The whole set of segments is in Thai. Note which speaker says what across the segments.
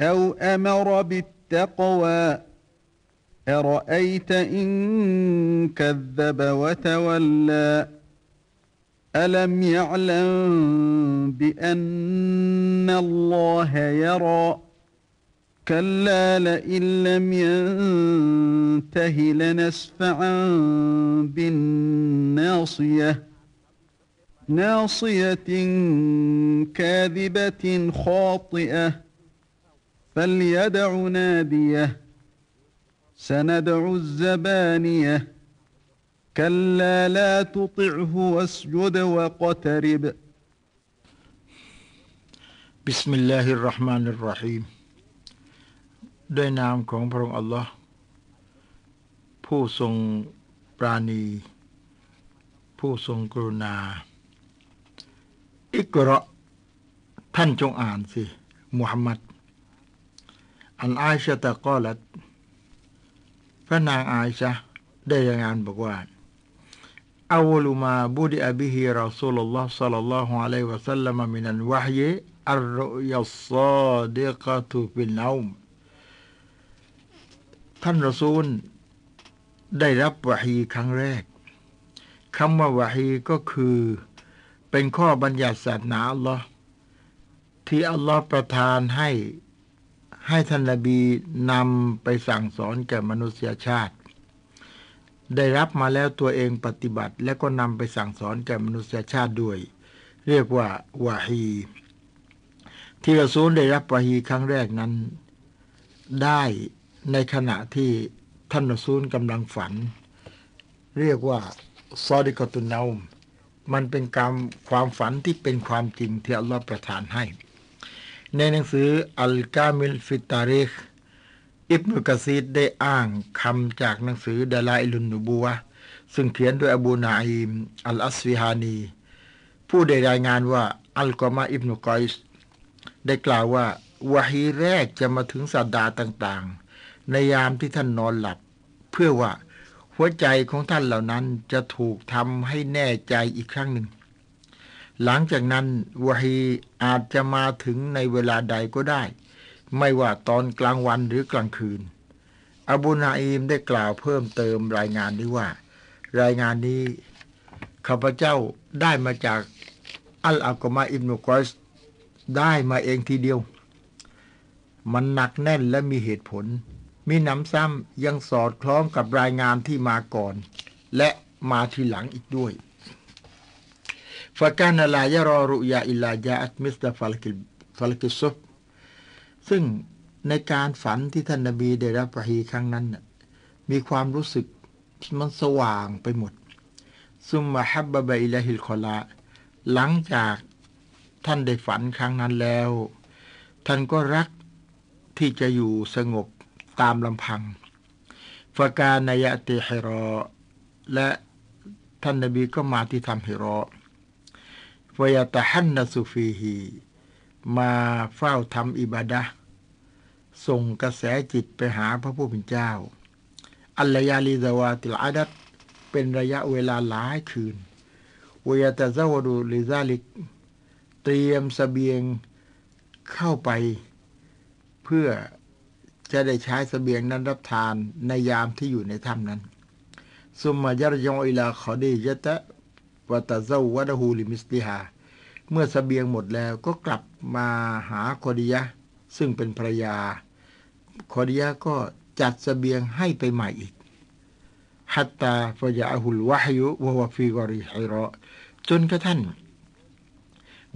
Speaker 1: أو أمر بالتقوى أرأيت إن كذب وتولى ألم يعلم بأن الله يرى كلا لئن لم ينته لنسفعا بالناصية ناصية كاذبة خاطئة فليدع ناديه سندع الزبانيه كلا لا تطعه واسجد واقترب
Speaker 2: บิสมิลลาฮิรเราะห์มานิรเราะฮีมด้วยนามของพระองค์อัลลอฮ์ผู้ทรงปราณี ผู้ทรงกรุณา อิกเราะห์ท่านจงอ่านสิ มุฮัมมัด อันอาชะตะก็ละพระนางอาชะได้รายงานบอกว่าอาวลุมาบุดิอบิฮิรอสูลุลลอฮ์สัลลัลลอฮุอะลัยวะสัลลัมมินันวะฮีอัลรุยัสซาดิกะตุบินนามท่านรอซูล ได้รับวะฮีครั้งแรกคำว่าวะฮีก็คือ เป็นข้อบัญญัติศาสนาอัลลอฮ์ที่อัลลอฮ์ประทานให้ ให้ท่านนบีนำไปสั่งสอนแก่มนุษยชาติ ได้รับมาแล้วตัวเองปฏิบัติ และก็นำไปสั่งสอนแก่มนุษยชาติด้วย เรียกว่าวะฮี ที่รอซูลได้รับวะฮีครั้งแรกนั้น ได้ในขณะที่ท่านรอซูลกำลังฝัน เรียกว่าซอดิกตุนนาอุมมันเป็นการความฝันที่เป็นความจริงที่อัลลอฮ์ประทานให้ ในหนังสืออัลกามิลฟิตาริคอิบนุกะซีดได้อ้างคำจากหนังสือดาลาอิลุนนูบัวซึ่งเขียนโดยอบูนาอิมอัลอัสฟิฮานี ผู้ได้รายงานว่าอัลกอมาอิบนุกอยส์ได้กล่าวว่าวะฮีแรกจะมาถึงสัตดาต่างๆ ในยามที่ท่านนอนหลับ เพื่อว่าหัวใจของท่านเหล่านั้นจะถูกทำให้แน่ใจอีกครั้งหนึ่ง หลังจากนั้นวะฮีอาจจะมาถึงในเวลาใดก็ได้ ไม่ว่าตอนกลางวันหรือกลางคืน อบูนาอิมได้กล่าวเพิ่มเติมรายงานนี้ว่า รายงานนี้ข้าพเจ้าได้มาจากอัลอากมาอิบนุกอยสได้มาเองทีเดียว มันหนักแน่นและมีเหตุผล มีน้ำซ้ำยังสอดคล้องกับรายงานที่มาก่อน และมาทีหลังอีกด้วย ฟะกานาลายรอรุยาอิลลายาอัตมิสตาฟัลกิفلق الصبحซึ่งในการฝันที่ท่านนบีได้รับวะฮีครั้งนั้น มีความรู้สึกที่มันสว่างไปหมด ثم حبب إليه الخلاءหลังจากท่านได้ฝันครั้งนั้นแล้ว ท่านก็รักที่จะอยู่สงบตามลำพังفكان يأتي حراءและท่านนบีก็มาที่ถ้ำฮิรอ فيتحنث فيهมาเฝ้าทำอิบาดะส่งกระแสจิตไปหาพระผู้เป็นเจ้า الليالي ذوات العددเป็นระยะเวลาหลายคืนويتزود لذلك เตรียมเสบียงเข้าไป เพื่อจะได้ใช้เสบียงนั้นรับทานในยามที่อยู่ในถ้ำนั้นثم يرجع إلى خديجة فتزوده لمثلهاเมื่อเสบียงหมดแล้วก็กลับมาหาคอดียะ ซึ่งเป็นภรรยา คอดียะก็จัดเสบียงให้ไปใหม่อีกحتى فجئه الوحي وهو في غار حراءจนกระทั่ง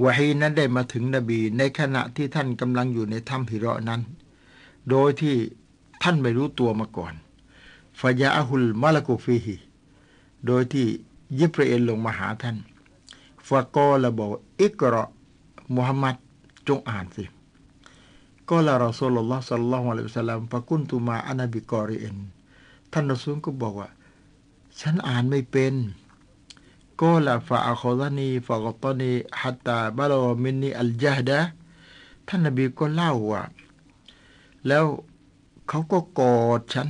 Speaker 2: วะฮีนั้นได้มาถึงนบี ในขณะที่ท่านกำลังอยู่ในถ้ำฮิรอนั้น โดยที่ท่านไม่รู้ตัวมาก่อนفجاءه الملك فيهโดยที่ ยิบรออีลลงมาหาท่านفقال บอก اقرأ มุฮัมมัดจงอ่านสิقال رسول الله صلى الله عليه وسلم فقلت ما أنا بقارئท่านรอซูลก็บอกว่า ฉันอ่านไม่เป็นقال فأخذني فغطني حتى بلغ مني الجهدท่านนบีก็เล่าว่า แล้วเขาก็กอดฉัน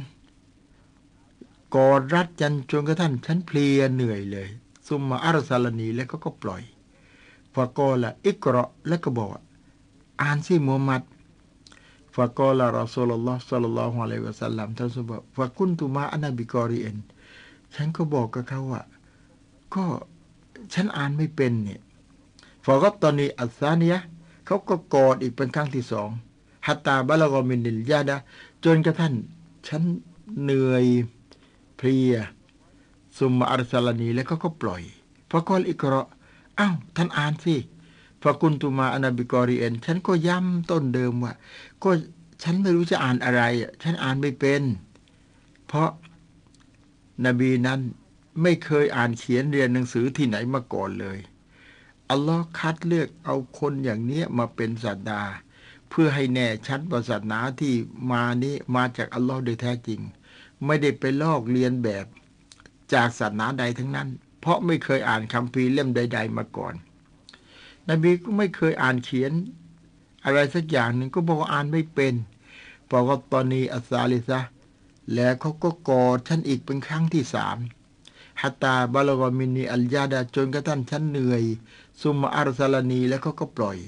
Speaker 2: กอดรัดฉันจนกระทั่งฉันเพลียเหนื่อยเลย ثم أرسلنيแล้วก็ก็ปล่อยفقال اقرأแล้วก็บอกอ่านสิมูฮัมมัดفقال رسول الله صلى الله عليه وسلمท่านสุบอกفقلت ما أنا بقارئฉันก็บอกกับเขาว่า ก็ฉันอ่านไม่เป็นเนี่ยفغطني الثانيةเขาก็กอดอีกเป็นครั้งที่สองحتى بلغ مني الجهدจนกระทั่งฉันเหนื่อย เพลียثم أرسلنيแล้วก็ก็ปล่อยفقال اقرأอ้าวท่านอ่านสิفقلت ما أنا بقارئฉันก็ย้ำเช่นเดิมว่า ก็ฉันไม่รู้จะอ่านอะไร ฉันอ่านไม่เป็น เพราะนบีนั้นไม่เคยอ่านเขียนเรียนหนังสือที่ไหนมาก่อนเลย อัลลอฮ์คัดเลือกเอาคนอย่างนี้มาเป็นศาสดา เพื่อให้แน่ชัดว่าศาสนาที่มานี้มาจากอัลลอฮ์โดยแท้จริง ไม่ได้ไปลอกเรียนแบบ จากศาสนาใดทั้งนั้น เพราะไม่เคยอ่านคัมภีร์เล่มใด ๆ มาก่อน นบีก็ไม่เคยอ่านเขียน อะไรสักอย่างหนึ่งก็บอกว่าอ่านไม่เป็นพอก็ตอนนี้อัสซาลิซะแล้วเขาก็กอดฉันอีกเป็นครั้งที่สามฮัตตาบาลกมินีอัลยาดาจนกระทั่งฉันเหนื่อย ซุมาอารซาลานีแล้วเขาก็ปล่อย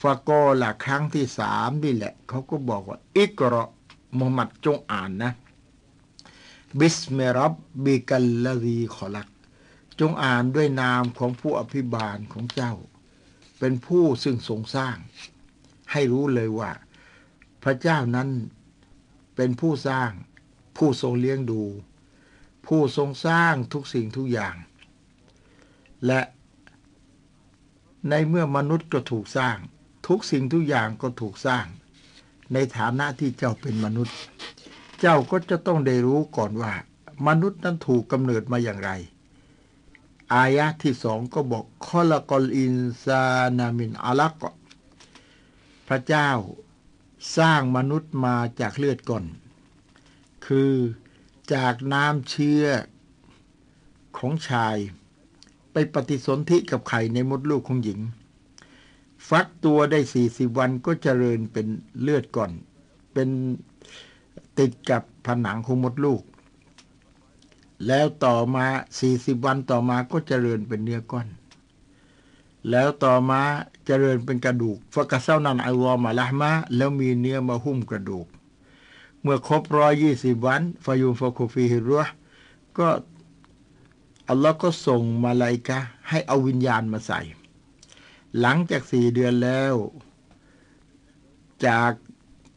Speaker 2: ฟาโกหลักครั้งที่สามนี่แหละ เขาก็บอกว่า อิกรอมุฮัมมัดจงอ่านนะ บิสเมรับบิกัลลาดีขอลัก จงอ่านด้วยนามของผู้อภิบาลของเจ้า เป็นผู้ซึ่งทรงสร้าง ให้รู้เลยว่า พระเจ้านั้นเป็นผู้สร้าง ผู้ทรงเลี้ยงดู ผู้ทรงสร้างทุกสิ่งทุกอย่าง และในเมื่อมนุษย์ก็ถูกสร้าง ทุกสิ่งทุกอย่างก็ถูกสร้าง ในฐานะที่เจ้าเป็นมนุษย์ เจ้าก็จะต้องได้รู้ก่อนว่า มนุษย์นั้นถูกกำเนิดมาอย่างไร อายะที่สองก็บอกคอลกอลอินซานามินอาลักพระเจ้าสร้างมนุษย์มาจากเลือดก่อน คือจากน้ำเชื้อของชาย ไปปฏิสนธิกับไข่ในมดลูกของหญิง ฟักตัวได้สี่สิบวันก็เจริญเป็นเลือดก่อน เป็น ติดกับผนังของมดลูก แล้วต่อมา40วันต่อมาก็เจริญเป็นเนื้อก้อน แล้วต่อมาเจริญเป็นกระดูกฟกะเซานันไอวอมาละมาแล้วมีเนื้อมาหุ้มกระดูก เมื่อครบร้อยยี่สิบวันฟายุมฟโคฟีฮิรัวก็อัลลอฮ์ก็ส่งมาลายกะให้เอาวิญญาณมาใส่ หลังจากสี่เดือนแล้ว จาก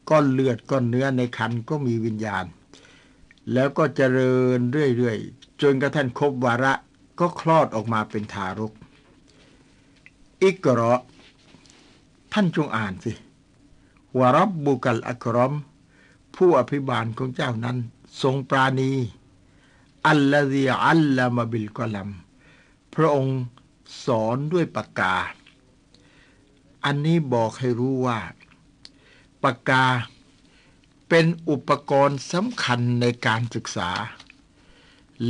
Speaker 2: ก้อนเลือดก้อนเนื้อในคันก็มีวิญญาณ แล้วก็เจริญเรื่อยๆ จนกระทั่งครบวาระก็คลอดออกมาเป็นทารก อิกรอท่านจงอ่านสิวารับบุกัลอักรอม ผู้อภิบาลของเจ้านั้น ทรงปราณี อัลลอฮีอัลลามบิลกลัม พระองค์สอนด้วยปากกา อันนี้บอกให้รู้ว่า ปากกา เป็นอุปกรณ์สำคัญในการศึกษา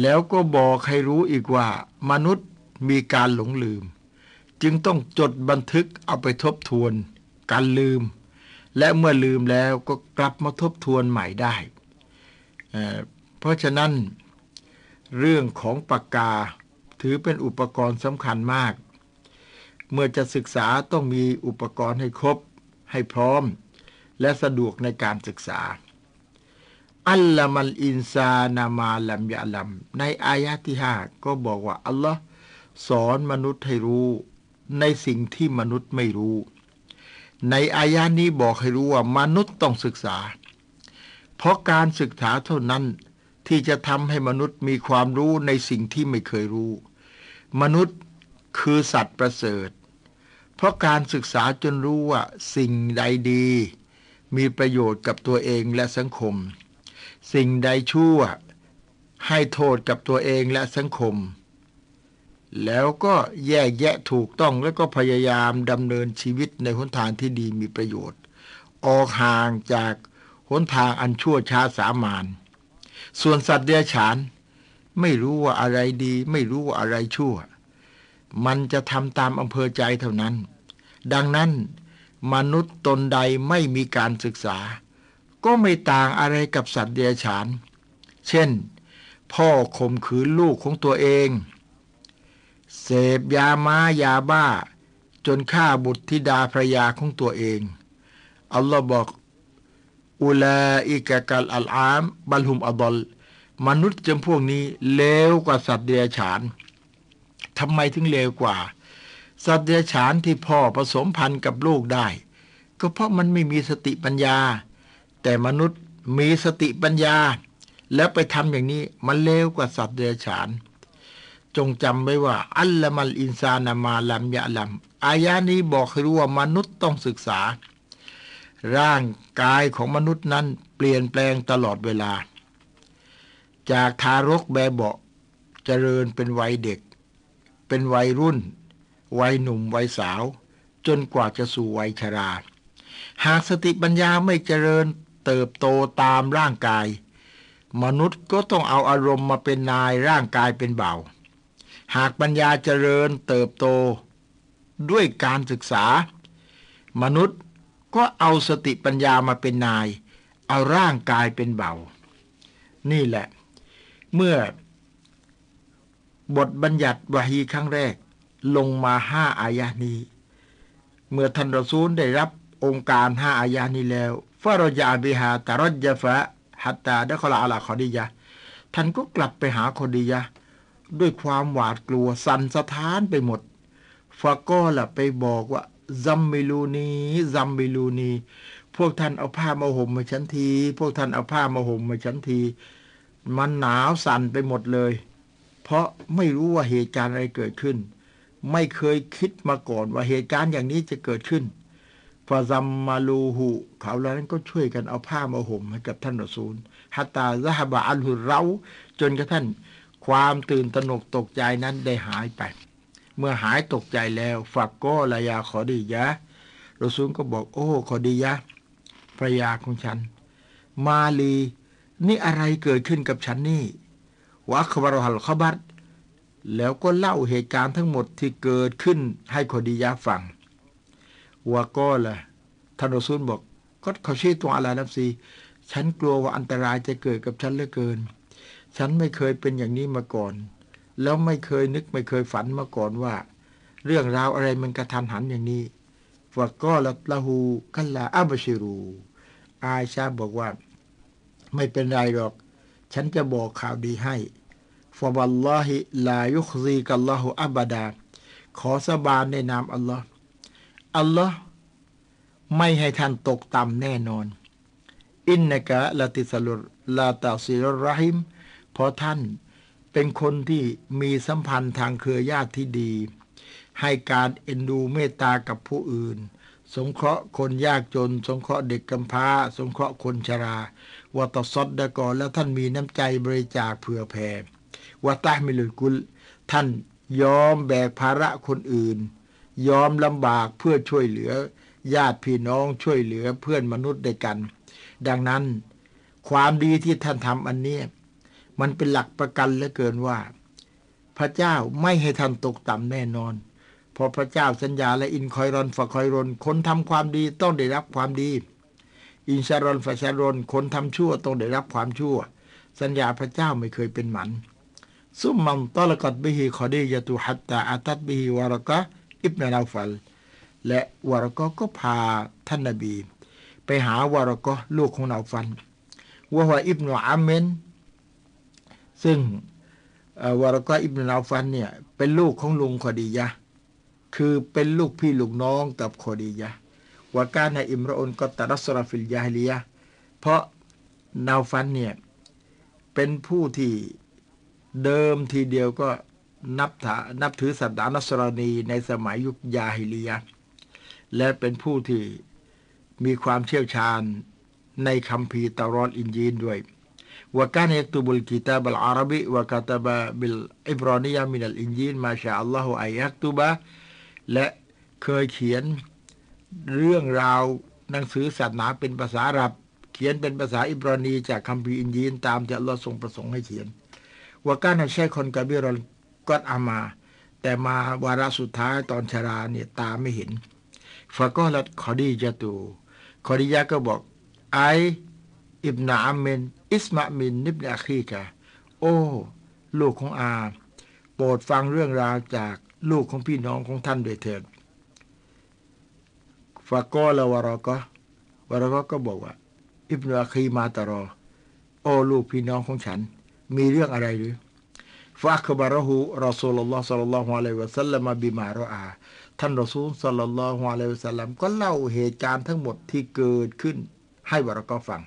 Speaker 2: แล้วก็บอกให้รู้อีกว่า มนุษย์มีการหลงลืม จึงต้องจดบันทึกเอาไปทบทวน การลืม และเมื่อลืมแล้วก็กลับมาทบทวนใหม่ได้เเพราะฉะนั้น เรื่องของปากกาถือเป็นอุปกรณ์สำคัญมาก เมื่อจะศึกษาต้องมีอุปกรณ์ให้ครบให้พร้อม และสะดวกในการศึกษา อัลลมัลอินซานามาลัมยาลัม ในอายะที่ห้าก็บอกว่า อัลลอฮ์สอนมนุษย์ให้รู้ ในสิ่งที่มนุษย์ไม่รู้ ในอายะนี้บอกให้รู้ว่ามนุษย์ต้องศึกษา เพราะการศึกษาเท่านั้นที่จะทำให้มนุษย์มีความรู้ในสิ่งที่ไม่เคยรู้ มนุษย์คือสัตว์ประเสริฐ เพราะการศึกษาจนรู้ว่าสิ่งใดดี มีประโยชน์กับตัวเองและสังคม สิ่งใดชั่ว ให้โทษกับตัวเองและสังคม แล้วก็แยกแยะถูกต้องแล้วก็พยายามดำเนินชีวิตในหนทางที่ดีมีประโยชน์ ออกห่างจากหนทางอันชั่วช้าสามานส่วนสัตว์เดรัจฉาน ไม่รู้ว่าอะไรดี ไม่รู้ว่าอะไรชั่ว มันจะทำตามอำเภอใจเท่านั้น ดังนั้น มนุษย์ตนใดไม่มีการศึกษา ก็ไม่ต่างอะไรกับสัตว์เดรัจฉาน เช่น พ่อข่มขืนลูกของตัวเอง เสพยาม้ายาบ้า จนฆ่าบุตรธิดาภรยาของตัวเอง อัลลอฮ์บอกอุลาอิกะกัลอัลอาม บัลฮุมอัดลมนุษย์จำพวกนี้เลวกว่าสัตว์เดรัจฉานทำไมถึงเลวกว่า สัตว์เดรัจฉานที่พ่อผสมพันธุ์กับลูกได้ ก็เพราะมันไม่มีสติปัญญา แต่มนุษย์มีสติปัญญา แล้วไปทำอย่างนี้มันเลวกว่าสัตว์เดรัจฉาน จงจำไว้ว่า อัลละมัลอินซานามาลัมยะลัมอายานี้บอกให้รู้ว่ามนุษย์ต้องศึกษา ร่างกายของมนุษย์นั้นเปลี่ยนแปลงตลอดเวลา จากทารกแบบเบาะเจริญเป็นวัยเด็ก เป็นวัยรุ่น วัยหนุ่มวัยสาว จนกว่าจะสู่วัยชรา หากสติปัญญาไม่เจริญเติบโตตามร่างกาย มนุษย์ก็ต้องเอาอารมณ์มาเป็นนายร่างกายเป็นเบาหากปัญญาเจริญเติบโต ด้วยการศึกษา มนุษย์ก็เอาสติปัญญามาเป็นนาย เอาร่างกายเป็นเบานี่แหละ เมื่อบทบัญญัติวาฮีครั้งแรก ลงมาห้าอายะนี้ เมื่อท่านรอซูลได้รับองค์การห้าอายะนี้แล้วฟารจาบิฮาตารจยฟะฮัตตาดะคลาอัลาคอดียะท่านก็กลับไปหาคอดียะด้วยความหวาดกลัวสั่นสะท้านไปหมดفقال ไปบอกว่าزملوني زملونيพวกท่านเอาผ้ามาห่มมาฉันที พวกท่านเอาผ้ามาห่มมาฉันที มันหนาวสั่นไปหมดเลย เพราะไม่รู้ว่าเหตุการณ์อะไรเกิดขึ้น ไม่เคยคิดมาก่อนว่าเหตุการณ์อย่างนี้จะเกิดขึ้นفزملوهเขาเหล่านั้นก็ช่วยกันเอาผ้ามาห่มให้กับท่านรอซูลฮัตตาซะฮบะอัลหุเราจนกระทั่งความตื่นตระหนกตกใจนั้นได้หายไป เมื่อหายตกใจแล้วฝักก็ลายาขอดียะรอซูลก็บอกโอ้ขอดียะภรยาของฉัน มาลี นี่อะไรเกิดขึ้นกับฉันนี่วะคบารหัลขบัต แล้วก็เล่าเหตุการณ์ทั้งหมดที่เกิดขึ้นให้ขอดียะฟังวะก็ละท่านรอซูลบอก ก็เขาชี้ตัวอะไรนับซีฉันกลัวว่าอันตรายจะเกิดกับฉันเหลือเกิน ฉันไม่เคยเป็นอย่างนี้มาก่อน แล้วไม่เคยนึกไม่เคยฝันมาก่อนว่า เรื่องราวอะไรมันกระทันหันอย่างนี้วะก็ละละหูกัลลาอับชิรู อาชาบอกว่า ไม่เป็นไรหรอก ฉันจะบอกข่าวดีให้ ฟะวัลลอฮิลายุคซีกัลลอฮุอับดา ขอสบานในนามอัลลอฮ์อัลลอฮ์ไม่ให้ท่านตกต่ำแน่นอน อินนกะลาติสลุรลาตาซิรรหิมเพราะท่านเป็นคนที่มีสัมพันธ์ทางเครือญาติที่ดี ให้การเอ็นดูเมตตากับผู้อื่น สงเคราะห์คนยากจน สงเคราะห์เด็กกำพร้า สงเคราะห์คนชราวตซอดดกอแล้วท่านมีน้ำใจบริจาคเผื่อแผ่ วตามิลุกุล ท่านยอมแบกภาระคนอื่น ยอมลำบากเพื่อช่วยเหลือ ญาติพี่น้องช่วยเหลือเพื่อนมนุษย์ด้วยกัน ดังนั้น ความดีที่ท่านทำอันนี้มันเป็นหลักประกันเหลือเกินว่า พระเจ้าไม่ให้ท่านตกต่ำแน่นอนพราะพระเจ้าสัญญาและอินคอยรอนฝคอยรนคนทำความดีต้องได้รับความดี إن شرا فشرคนทำชั่วต้องได้รับความชั่ว สัญญาพระเจ้าไม่เคยเป็นหมัน ثم انطلقت به خديجة حتى أتت به ورقة بن نوفل และวารกะก็พาท่านนบี ไปหาวารกะลูกของนาฟันوهو ابن عمซึ่งวารกะอิบนุนาฟันเนี่ยเป็นลูกของลุงคอดียะคือเป็นลูกพี่ลูกน้องกับคอดียะวากาในอิมรอนก็ตรัสรฟิลยาฮิลียะเพราะนาฟันเนี่ยเป็นผู้ที่ เดิมทีเดียวก็นับถานับถือศาสนานัสรณีในสมัยยุคยาฮิลียะและเป็นผู้ที่มีความเชี่ยวชาญในคำพีตารอนอินจีนด้วยว่าการยักตุบุลกิตาบัลอาหรับีว่าคาตาบะบิลอิบรอนียามินัลอินจีนมาชาอัลลอฮฺอายักตุบะและเคยเขียนเรื่องราวหนังสือศาสนาเป็นภาษาอาหรับ เขียนเป็นภาษาอิบรอนีจากคัมภีร์อินญีลตามที่อัลลอฮ์ทรงประสงค์ให้เขียน وكان شيخا كبيرا قد عمي แต่มาวาระสุดท้ายตอนชราเนี่ยตาไม่เห็นفقالت خديجةขอดียะก็บอก أي ابن عم اسمع من ابن أخيكโอ้ลูกของอา โปรดฟังเรื่องราวจากลูกของพี่น้องของท่านโดยเถิดฟาก็ละวารก็วารก็ก็บอกว่า อิบนาคีมาตรอ โอ้ลูกพี่น้องของฉัน มีเรื่องอะไรหรือฟาคบารหูรอสูลลอฮ์สัลลัลลอฮุอะลัยวะสัลลัมบิมารออาท่านรอซูลสัลลัลลอฮุอะลัยวะสัลลัมก็เล่าเหตุการณ์ทั้งหมดที่เกิดขึ้น ให้วรก็ฟัง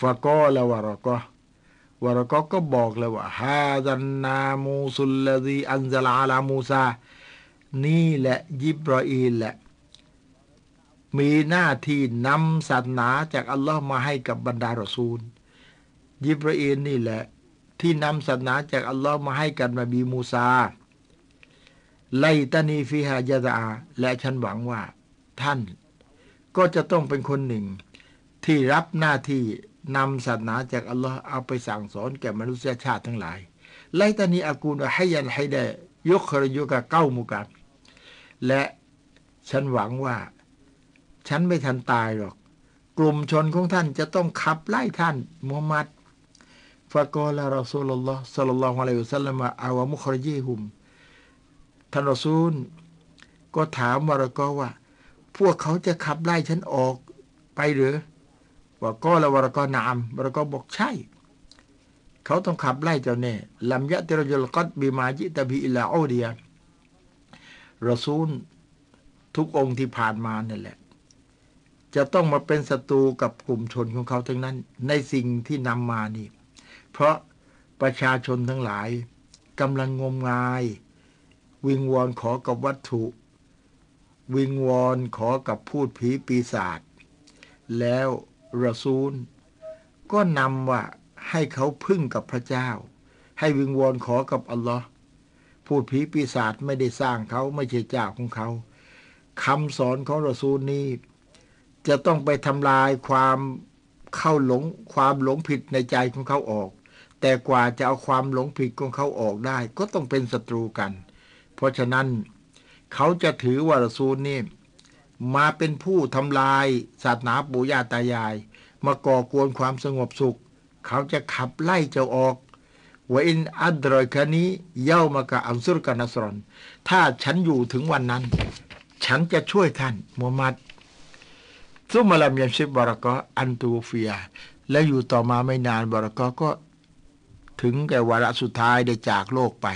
Speaker 2: ฟาก็ละวารก็วรก็ก็บอกเลยว่าฮาดันนามูสุลลดีอันซาลาลามูซา นี่แหละยิบรออีลแหละ มีหน้าที่นำศาสนาจากอัลลอฮ์มาให้กับบรรดารอซูล ยิบรออีลนี่แหละ ที่นำศาสนาจากอัลลอฮ์มาให้กับนบีมูซา ไลตานีฟิฮายาดาและฉันหวังว่า ท่าน ก็จะต้องเป็นคนหนึ่ง ที่รับหน้าที่นำศาสนาจากอัลลอฮ์เอาไปสั่งสอนแก่มนุษยชาติทั้งหลาย ไลตานีอากูนให้ยันให้ได้ยกครยุกะเก้ามุกันและฉันหวังว่า ฉันไม่ทันตายหรอก กลุ่มชนของท่านจะต้องขับไล่ท่านมูฮัมมัด ฟะกอลารอซูลลอฮ์สัลลัลลอฮุอะลัยฮิวสัลลัมอาวะมุครจีฮุมท่านรอซูล ก็ถามวารกอว่า พวกเขาจะขับไล่ฉันออกไปหรือว่าก็ละวารกอนามวารกอบอกใช่ เขาต้องขับไล่เจ้าแน่ลำยะติรจุลกัดบิมาจิตะบีอิลาอูเดียรอซูลทุกองค์ที่ผ่านมานั่นแหละ จะต้องมาเป็นศัตรูกับกลุ่มชนของเขาทั้งนั้น ในสิ่งที่นำมานี่ เพราะประชาชนทั้งหลายกำลังงมงาย วิงวอนขอกับวัตถุ วิงวอนขอกับพูดผีปีศาจแล้วรอซูล ก็นำว่าให้เขาพึ่งกับพระเจ้า ให้วิงวอนขอกับอัลลอฮ์พูดผีปีศาจไม่ได้สร้างเขาไม่ใช่เจ้าของเขาคำสอนของรอซูลนี้ จะต้องไปทำลายความเข้าหลงความหลงผิดในใจของเขาออก แต่กว่าจะเอาความหลงผิดของเขาออกได้ ก็ต้องเป็นศัตรูกัน เพราะฉะนั้น เขาจะถือว่ารสูลนี่ มาเป็นผู้ทำลายศาสนาปู่ย่าตายาย มาก่อกวนความสงบสุข เขาจะขับไล่เจ้าออกว่าอินอัดรอยคานี้เย่ามากะอัลซุรกันัสรอน ถ้าฉันอยู่ถึงวันนั้น ฉันจะช่วยท่านมูฮัมมัดซุมาลามยันชิบบารักะอันตูฟีย และอยู่ต่อมาไม่นานบารักะก็ ถึงแก่วาระสุดท้ายได้จากโลกไป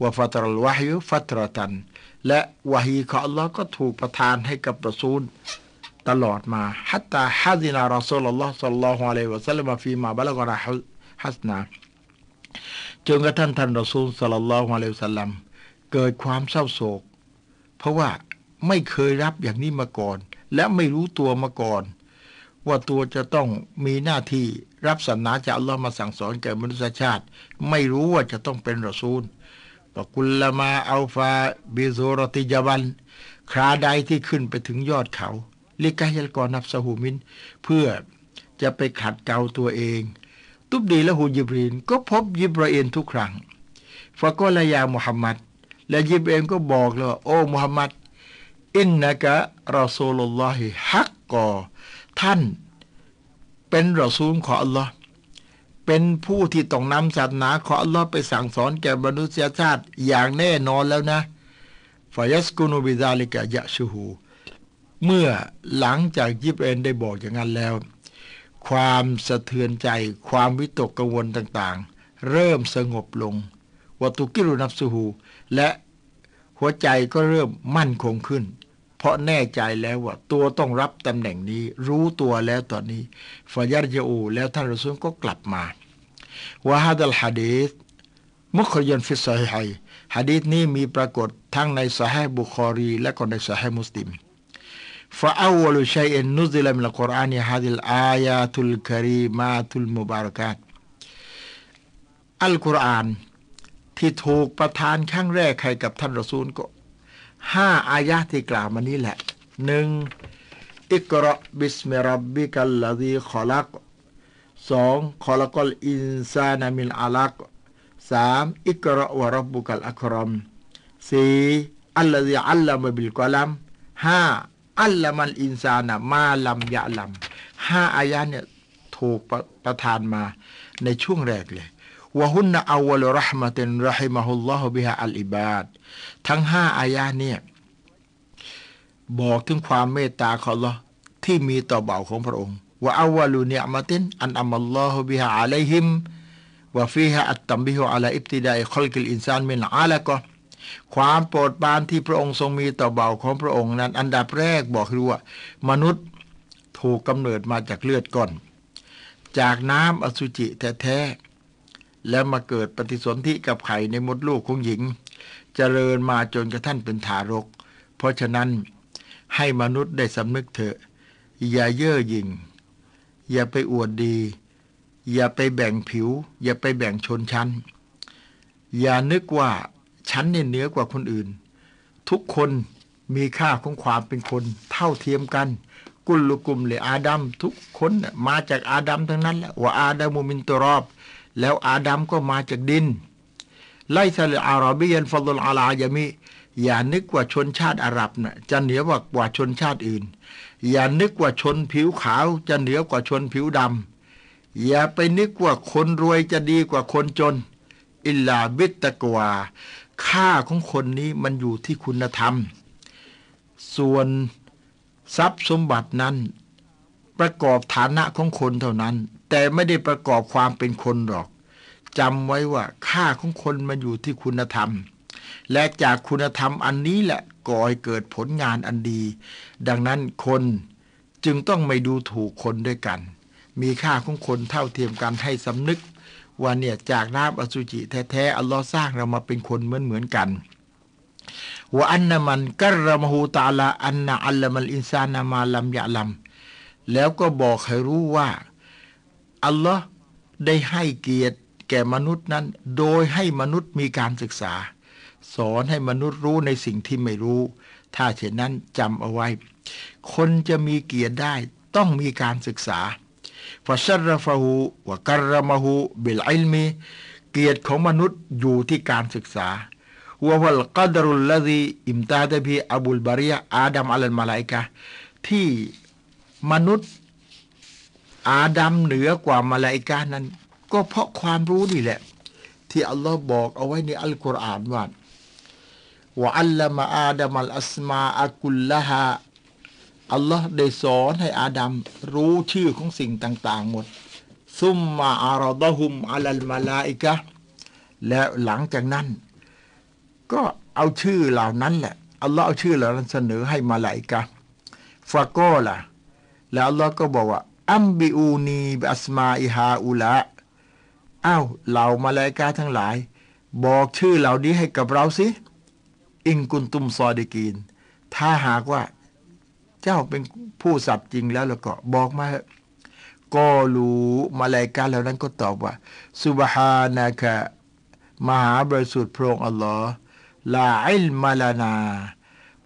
Speaker 2: ว่าฟัตรลวะฮิฟัตรตัน และวะฮีของอัลลอฮ์ก็ถูกประทานให้กับรอซูลตลอดมาฮัตตาฮะดินารอซูลลอฮ์สัลลัลลอฮุอะลัยวะสัลลัมฟีมาบะลกอราฮัสนาจนกระทั่งท่านรอซูลสัลลัลลอฮุอะลัยวะสัลลัมเกิดความเศร้าโศก เพราะว่าไม่เคยรับอย่างนี้มาก่อน และไม่รู้ตัวมาก่อน ว่าตัวจะต้องมีหน้าที่รับสันนาจากอัลลอฮ์มาสั่งสอนแก่มนุษยชาติ ไม่รู้ว่าจะต้องเป็นรอซูลปกุลละมาอัลฟาบิโซรติจาบันคราใดที่ขึ้นไปถึงยอดเขา ลิกายลกอนับสหูมิน เพื่อจะไปขัดเกาตัวเอง ตุบดีและฮูยิบรีนก็พบยิบรเอนทุกครั้งฟะก็ละยามุฮัมมัดและยิบเองก็บอกเลยว่าโอ้มุฮัมมัดอินนะกะรอซูลุลลอฮิฮักกอ ท่านเป็นรอซูลของอัลลอฮ์เป็นผู้ที่ต้องนำศาสนาของอัลลอฮ์ไปสั่งสอนแก่มนุษยชาติอย่างแน่นอนแล้วนะฟายัสกุนุบิดาลิกะยะชูฮูเมื่อหลังจากยิบเอนได้บอกอย่างนั้นแล้ว ความสะเทือนใจ ความวิตกกังวลต่างๆ เริ่มสงบลงوتقر نفسهและหัวใจก็เริ่มมั่นคงขึ้น เพราะแน่ใจแล้วว่าตัวต้องรับตำแหน่งนี้ รู้ตัวแล้วตอนนี้فيرجعแล้วท่านรอซูลก็กลับมาوهذا الحديث مخرج في الصحيحฮะดีษนี้มีปรากฏทั้งในซอเฮียะห์บุคอรี และก็ในซอเฮียะห์มุสลิมفأول شيء نزل من القرآن هذه الآيات الكريمات المباركاتอัลกุรอานที่ถูกประทานครั้งแรกให้กับท่านรอซูลก็ ห้าอายะที่กล่าวมานี้แหละหนึ่งاقرأ باسم ربك الذي خلقสองخلق الإنسان من علقสามاقرأ وربك الأكرمสี่الذي علم بالقلمห้าعلم الإنسان ما لم يعلمห้าอายะเนี่ยถูกประทานมาในช่วงแรกเลย وهن أول رحمة رحم الله بها العبادทั้งห้าอายะเนี่ยบอกถึงความเมตตาของ อัลลอฮ์ ที่มีต่อบ่าวของพระองค์وأول نعمة أنعم الله بها عليهم وفيها التنبيه على ابتداء خلق الإنسان من علقةความโปรดปรานที่พระองค์ทรงมีต่อบ่าวของพระองค์นั้น อันดับแรกบอกคือว่า มนุษย์ถูกกำเนิดมาจากเลือดก่อน จากน้ำอสุจิแท้ๆ แล้วมาเกิดปฏิสนธิกับไข่ในมดลูกของหญิงเจริญมาจนกระทั่งเป็นทารก เพราะฉะนั้นให้มนุษย์ได้สำนึกเถอะ อย่าเย่อหยิ่ง อย่าไปอวดดี อย่าไปแบ่งผิว อย่าไปแบ่งชนชั้น อย่านึกว่าฉันเนี่ยเหนือกว่าคนอื่น ทุกคนมีค่าของความเป็นคน เท่าเทียมกัน กุลลุกุมเลยออาดัมทุกคนมาจากอาดัมทั้งนั้นแหละว่าอาดัมมุมินตรอบ แล้วอาดัมก็มาจากดิน ไลซาลอาราบียันฟอลลอาลายามิอย่านึกว่าชนชาติอาหรับนะ่ะจะเหนือกว่ากว่าชนชาติอื่น อย่านึกว่าชนผิวขาวจะเหนือกว่าชนผิวดำอย่าไปนึกว่าคนรวยจะดีกว่าคนจน อิลลาบิตตะกวาค่าของคนนี้มันอยู่ที่คุณธรรม ส่วนทรัพย์สมบัตินั้น ประกอบฐานะของคนเท่านั้น แต่ไม่ได้ประกอบความเป็นคนหรอกจำไว้ว่าค่าของคนมันอยู่ที่คุณธรรม และจากคุณธรรมอันนี้แหละก่อให้เกิดผลงานอันดี ดังนั้นคนจึงต้องไม่ดูถูกคนด้วยกัน มีค่าของคนเท่าเทียมกันให้สำนึก ว่าเนี่ยจากน้ำอสุจิแท้ๆอัลลอฮ์สร้างเรามาเป็นคนเหมือนเหมือนกันว่าอันนมันกัรมหูตาลาอันนะอัลลมัลอินซานามาลัมยะลัมแล้วก็บอกให้รู้ว่า อัลลอฮ์ได้ให้เกียรติแก่มนุษย์นั้น โดยให้มนุษย์มีการศึกษา สอนให้มนุษย์รู้ในสิ่งที่ไม่รู้ ถ้าเช่นนั้นจำเอาไว้ คนจะมีเกียรติได้ต้องมีการศึกษาفشرفه وكرمه بالعلمเกียรติของมนุษย์อยู่ที่การศึกษาوهو القدر الذي امتاز به أبو البرية آدم على الملائكةที่มนุษย์ อาดัมเหนือกว่ามลาอิกะฮ์นั้น ก็เพราะความรู้นี่แหละ ที่อัลลอฮ์บอกเอาไว้ในอัลกุรอานว่าว่าอัลลมะอาดัมอัลอัสมาอักุลละฮาอัลลอฮ์ได้สอนให้อาดัมรู้ชื่อของสิ่งต่าง ๆ หมด ซุมมาอารดะฮุมอัลลมาลาอิกะแล้วหลังจากนั้น ก็เอาชื่อเหล่านั้นแหละอัลลอฮ์เอาชื่อเหล่านั้นเสนอให้มาลาอิกะฟาโกล่ะ แล้วอัลลอฮ์ก็บอกว่า อัมบิอูนีบอัสมาอิฮาอุละอ้าวเหล่ามาลาอิกะทั้งหลาย บอกชื่อเหล่านี้ให้กับเราสิ อิงกุนตุมซอดีกีน ถ้าหากว่า เจ้าเป็นผู้สัตย์จริงแล้วแล้วก็บอกมาก็รู้มาลายกาเหล่านั้นก็ตอบว่าสุบฮานะคะมหาบริสุทธิ์พระองค์อัลลอฮ์ลาอิลมาลานา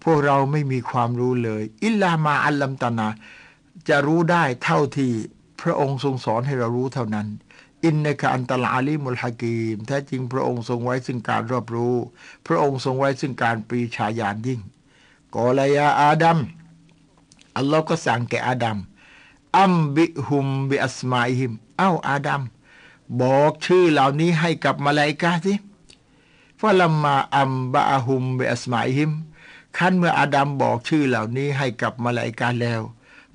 Speaker 2: พวกเราไม่มีความรู้เลย อิลลามาอัลลัมตานา จะรู้ได้เท่าที่พระองค์ทรงสอนให้เรารู้เท่านั้น อินในกอันตลาลิมุลฮากีมแท้จริงพระองค์ทรงไว้ซึ่งการรอบรู้ พระองค์ทรงไว้ซึ่งการปรีชาญาณยิ่งกอลายาอาดัมอัลลอฮ์ก็สั่งแก่อาดัมอัมบิฮุมบิอัสมาอิฮิม เอ้าอาดัมบอกชื่อเหล่านี้ให้กับมาลายกาสิฟะลัมมาอัมบะฮุมบิอัสมาอิฮิมขั้นเมื่ออาดัมบอกชื่อเหล่านี้ให้กับมาลายกาแล้ว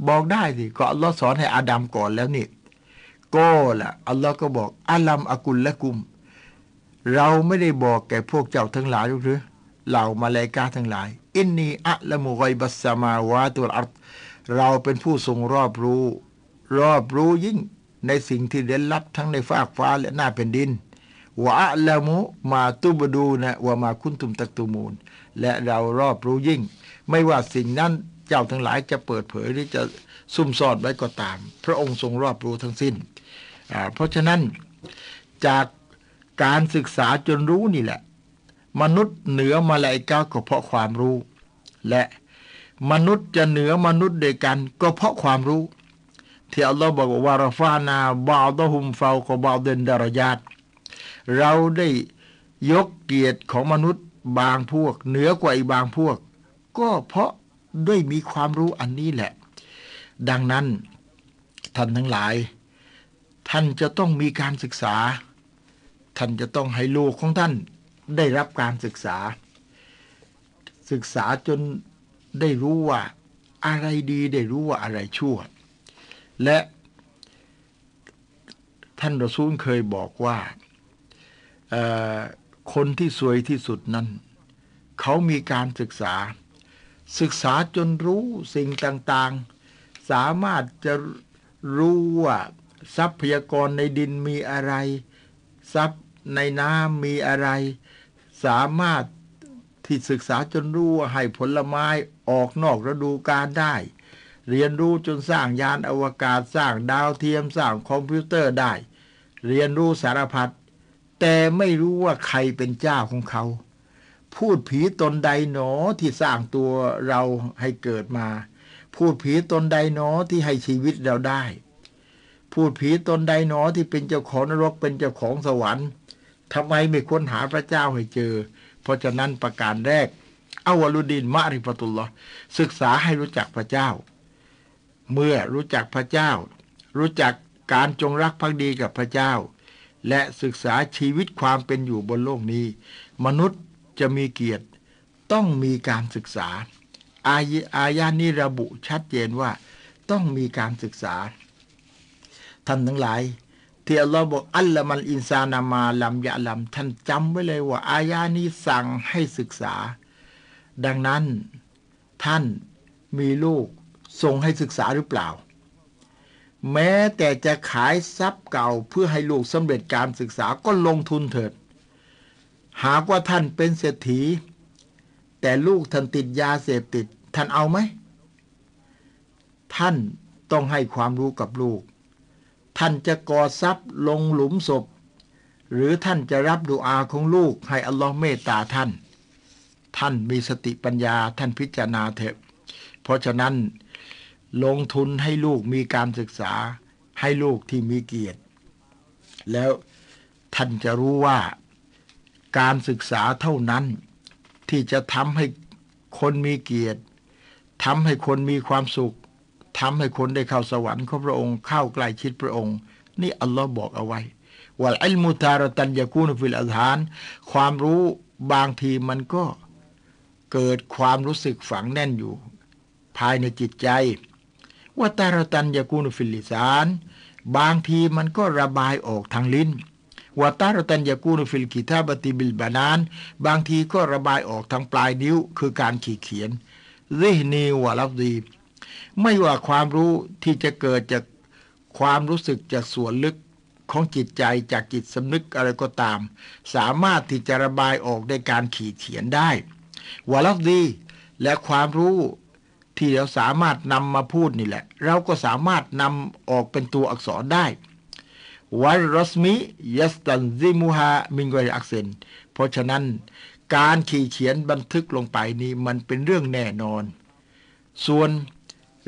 Speaker 2: บอกได้สิก็อัลลอฮ์สอนให้อาดัมก่อนแล้วนี่ก็ละอัลลอฮ์ก็บอกอาลัมอากุลละกุม เราไม่ได้บอกแก่พวกเจ้าทั้งหลายหรือเหล่ามาลายกาทั้งหลาย อินนีอะละมุไกบัสมาวาตุลอัรเราเป็นผู้ทรงรอบรู้ รอบรู้ยิ่งในสิ่งที่เร้นลับทั้งในฟากฟ้าและหน้าแผ่นดินวะละมุมาตุบดูนะวะมาคุนตุมตักตุมูล และเรารอบรู้ยิ่ง ไม่ว่าสิ่งนั้น เจ้าทั้งหลายจะเปิดเผยหรือจะซุ่มซ่อนไว้ก็ตาม พระองค์ทรงรอบรู้ทั้งสิ้น เพราะฉะนั้นจากการศึกษาจนรู้นี่แหละ มนุษย์เหนือมาลายกาก็เพราะความรู้ และมนุษย์จะเหนือมนุษย์เด้วยกัน ก็เพราะความรู้ ที่อัลลอฮ์บอกว่าราฟานาบาดหุมเฟาวกบาเดนดารยาตเราได้ยกเกียรติของมนุษย์บางพวก เหนือกว่าอีกบางพวก ก็เพราะ ด้วยมีความรู้อันนี้แหละ ดังนั้น ท่านทั้งหลาย ท่านจะต้องมีการศึกษา ท่านจะต้องให้ลูกของท่านได้รับการศึกษา ศึกษาจนได้รู้ว่าอะไรดีได้รู้ว่าอะไรชั่ว และท่านรอซูลเคยบอกว่าคนที่สวยที่สุดนั้น เขามีการศึกษา ศึกษาจนรู้สิ่งต่างๆ สามารถจะรู้ว่าทรัพยากรในดินมีอะไร ทรัพย์ในน้ำมีอะไร สามารถที่ศึกษาจนรู้ว่าให้ผลไม้ออกนอกฤดูกาลได้ เรียนรู้จนสร้างยานอวกาศสร้างดาวเทียมสร้างคอมพิวเตอร์ได้ เรียนรู้สารพัดแต่ไม่รู้ว่าใครเป็นเจ้าของเขา พูดผีตนใดหนอที่สร้างตัวเราให้เกิดมา พูดผีตนใดหนอที่ให้ชีวิตเราได้ พูดผีตนใดหนอที่เป็นเจ้าของนรกเป็นเจ้าของสวรรค์ทำไมไม่ค้นหาพระเจ้าให้เจอ เพราะฉะนั้นประการแรกอาวลุดินมะริฟตุลลอศึกษาให้รู้จักพระเจ้า เมื่อรู้จักพระเจ้า รู้จักการจงรักภักดีกับพระเจ้า และศึกษาชีวิตความเป็นอยู่บนโลกนี้ มนุษย์ จะมีเกียรติต้องมีการศึกษา อายอายานี้ระบุชัดเจนว่าต้องมีการศึกษา ท่านทั้งหลายที่อัลลอฮ์บอกอัลละมันอินซานามาลัมยะลัมท่านจำไว้เลยว่า อายานี้สั่งให้ศึกษา ดังนั้นท่านมีลูกส่งให้ศึกษาหรือเปล่า แม้แต่จะขายทรัพย์เก่าเพื่อให้ลูกสำเร็จการศึกษาก็ลงทุนเถิด หากว่าท่านเป็นเศรษฐี แต่ลูกท่านติดยาเสพติด ท่านเอาไหม ท่านต้องให้ความรู้กับลูก ท่านจะก่อทรัพย์ลงหลุมศพ หรือท่านจะรับดูอาของลูกให้อัลลอฮ์เมตตาท่าน ท่านมีสติปัญญาท่านพิจารณาเถอะ เพราะฉะนั้น ลงทุนให้ลูกมีการศึกษาให้ลูกที่มีเกียรติ แล้วท่านจะรู้ว่า การศึกษาเท่านั้น ที่จะทำให้คนมีเกียรติทำให้คนมีความสุขทำให้คนได้เข้าสวรรค์ของพระองค์เข้าใกล้ชิดพระองค์ นี่อัลลอฮ์บอกเอาไว้ว่าอัลมุตารตันยากูนฟิลอัลฮาน ความรู้บางทีมันก็เกิดความรู้สึกฝังแน่นอยู่ ภายในจิตใจوتارة يكون في اللسان บางทีมันก็ระบายออกทางลิ้น وتارة يكون في الكتابة بالبنان บางทีก็ระบายออกทางปลายนิ้วคือการขีดเขียนรินีวะลับดี ไม่ว่าความรู้ที่จะเกิดจากความรู้สึกจากส่วนลึกของจิตใจจากจิตสำนึกอะไรก็ตาม สามารถที่จะระบายออกในการขีดเขียนได้วะลับดี และความรู้ที่เราสามารถนำมาพูดนี่แหละ เราก็สามารถนำออกเป็นตัวอักษรได้ วัลรสมิยัสตันซิมูฮามิงกอักเซนเพราะฉะนั้นการขีเขียนบันทึกลงไปนี้มันเป็นเรื่องแน่นอน ส่วน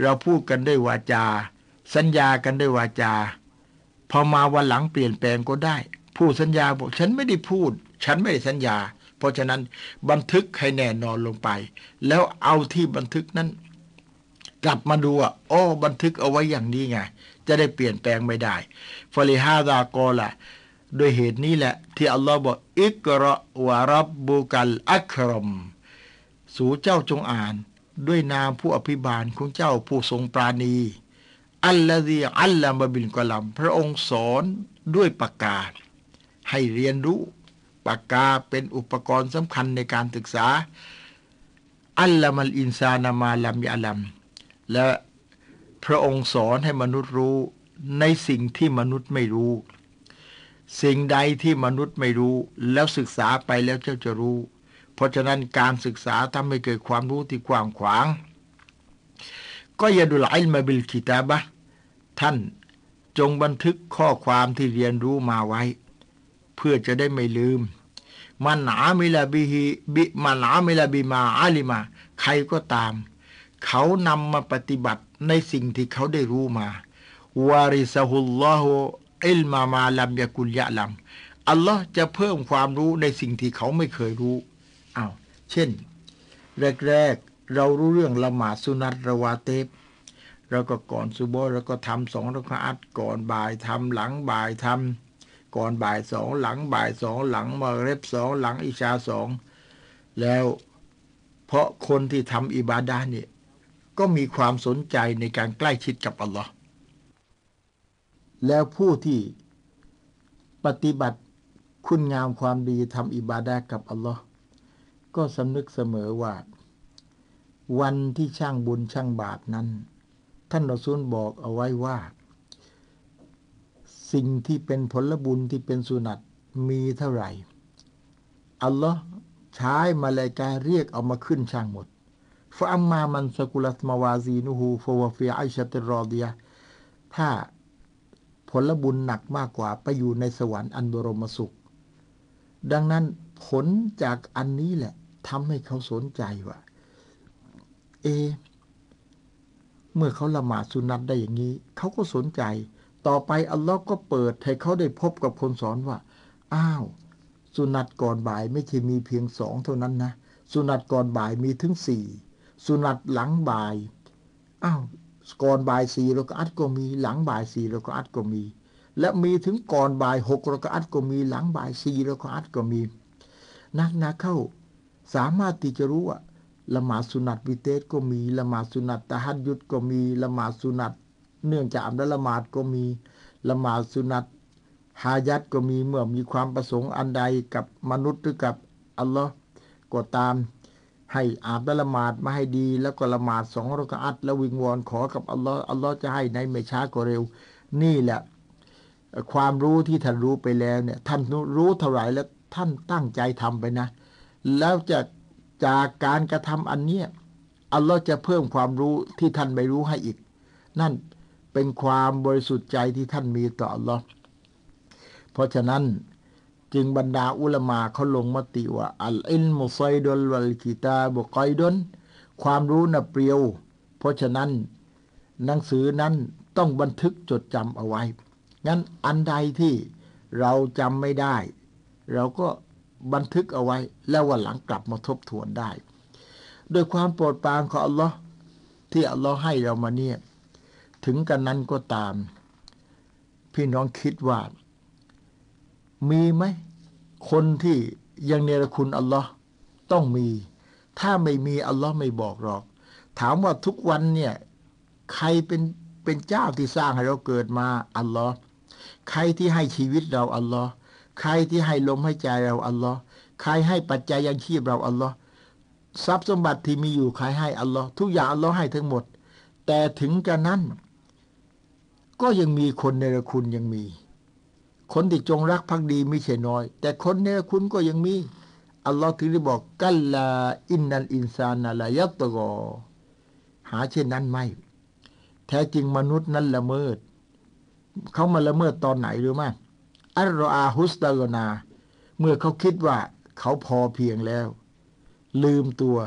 Speaker 2: เราพูดกันด้วยวาจา สัญญากันด้วยวาจา พอมาวันหลังเปลี่ยนแปลงก็ได้ผู้สัญญาบอกฉันไม่ได้พูด ฉันไม่ได้สัญญา เพราะฉะนั้นบันทึกให้แน่นอนลงไป แล้วเอาที่บันทึกนั้น กลับมาดูอะอ้บันทึกเอาไว้อย่างนี้ไง จะได้เปลี่ยนแปลงไม่ได้ฟาริฮาดากอละโดยเหตุนี้แหละ ที่อัลลอฮ์บอกอิกระวะรับบุกัลอัครม สู่เจ้าจงอ่าน ด้วยนามผู้อภิบาลของเจ้าผู้ทรงปราณี อัลลอฮีอัลลามบินกลัม พระองค์สอนด้วยปากกา ให้เรียนรู้ปากกาเป็นอุปกรณ์สำคัญในการศึกษา อัลลมัลอินซานามาลัมยาลัม และ พระองค์สอนให้มนุษย์รู้ในสิ่งที่มนุษย์ไม่รู้ สิ่งใดที่มนุษย์ไม่รู้ แล้วศึกษาไปแล้วเจ้าจะรู้ เพราะฉะนั้นการศึกษาทำให้เกิดความรู้ที่กว้างขวาง ก็อย่าดูไลมาบิลกิตาบะท่านจงบันทึกข้อความที่เรียนรู้มาไว้ เพื่อจะได้ไม่ลืมมันหนามิลาบิฮิบิมันหนามิลาบิมาอาลิมา ใครก็ตาม เขานำมาปฏิบัติในสิ่งที่เขาได้รู้มาวาริซาฮุลลอฮุอิลมามาลัมยากุลยะลัมอัลลอฮ์จะเพิ่มความรู้ในสิ่งที่เขาไม่เคยรู้อ้าวเช่น แรกๆ เรารู้เรื่องละหมาดสุนัตระวาเตบเราก็ก่อนซุโบเราก็ทำสองรักอัดก่อนบ่ายทำหลังบ่ายทำก่อนบ่ายสองหลังบ่ายสองหลังมาเร็บสองหลังอิชาสองแล้วเพราะคนที่ทำอิบาดาเนี่ย ก็มีความสนใจในการใกล้ชิดกับอัลลอฮ์แล้วผู้ที่ปฏิบัติคุณงามความดีทำอิบาดากับอัลลอฮ์ก็สำนึกเสมอว่า วันที่ช่างบุญช่างบาปนั้น ท่านรอซูลบอกเอาไว้ว่า สิ่งที่เป็นผลบุญที่เป็นสุนัตมีเท่าไหร่ อัลลอฮ์ใช้มาลายกาเรียกเอามาขึ้นช่างหมด ฟอัมมามันสกุลัตมาวาซีนูฮูฟวฟิอัชตรอเดียถ้าผลบุญหนักมากกว่าไปอยู่ในสวรรค์อันบรมสุข ดังนั้นผลจากอันนี้แหละทำให้เขาสนใจว่า เอ เมื่อเขาละหมาดสุนัตได้อย่างนี้ เขาก็สนใจ ต่อไปอัลลอฮ์ก็เปิดให้เขาได้พบกับคนสอนว่า อ้าว สุนัตก่อนบ่ายไม่ใช่มีเพียงสองเท่านั้นนะ สุนัตก่อนบ่ายมีถึงสี่ สุนัตหลังบ่ายอ้าวก่อนบ่ายสี่เราก็อัดก็มี หลังบ่ายสี่เราก็อัดก็มี และมีถึงก่อนบ่ายหกเราก็อัดก็มี หลังบ่ายสี่เราก็อัดก็มี นักนักเข้า สามารถที่จะรู้ว่าละหมาดสุนัตวิเตสก็มีละหมาดสุนัตตะฮัดยุดก็มีละหมาดสุนัตเนื่องจากอัลละหมาดก็มีละหมาดสุนัตฮายัดก็มีเมื่อมีความประสงค์อันใดกับมนุษย์หรือกับอัลลอฮ์ก็ตาม ให้อาบละหมาดมาให้ดี แล้วก็ละหมาดสองรกอัตแล้ววิงวอนขอกับอัลลอฮ์อัลลอฮ์จะให้ในไม่ช้าก็เร็ว นี่แหละ ความรู้ที่ท่านรู้ไปแล้วเนี่ย ท่านรู้เท่าไหร่แล้วท่านตั้งใจทำไปนะ แล้วจะจากการกระทำอันเนี้ยอัลลอฮ์จะเพิ่มความรู้ที่ท่านไม่รู้ให้อีก นั่นเป็นความบริสุทธิ์ใจที่ท่านมีต่ออัลลอฮ์เพราะฉะนั้น จึงบรรดาอุลมาเขาลงมติว่าอัลอินมุไซดลวัลกิตาบุกอยดนความรู้น่ะเปรียว เพราะฉะนั้น หนังสือนั้นต้องบันทึกจดจำเอาไว้ งั้นอันใดที่เราจำไม่ได้ เราก็บันทึกเอาไว้ แล้ววันหลังกลับมาทบทวนได้ โดยความโปรดปรานของอัลลอฮ์ที่อัลลอฮ์ให้เรามาเนี่ย ถึงกันนั้นก็ตาม พี่น้องคิดว่า มีไหม คนที่ยังเนรคุณอัลลอฮ์ต้องมี ถ้าไม่มีอัลลอฮ์ไม่บอกหรอก ถามว่าทุกวันเนี่ย ใครเป็นเป็นเจ้าที่สร้างให้เราเกิดมาอัลลอฮ์ใครที่ให้ชีวิตเราอัลลอฮ์ใครที่ให้ลมให้ใจเราอัลลอฮ์ใครให้ปัจจัยยังชีพเราอัลลอฮ์ทรัพย์สมบัติที่มีอยู่ใครให้อัลลอฮ์ทุกอย่างอัลลอฮ์ให้ทั้งหมด แต่ถึงกันนั้น ก็ยังมีคนเนรคุณยังมี คนที่จงรักภักดีไม่ใช่น้อย แต่คนเนรคุณก็ยังมี อัลลอฮ์ถึงได้บอกกัลลาอินนัลอินซานาลายัตกอหาเช่นนั้นไม่ แท้จริงมนุษย์นั้นละเมิด เขามาละเมิดตอนไหนหรือไม่อัลรออาฮุสตากนา เมื่อเขาคิดว่าเขาพอเพียงแล้ว ลืมตัว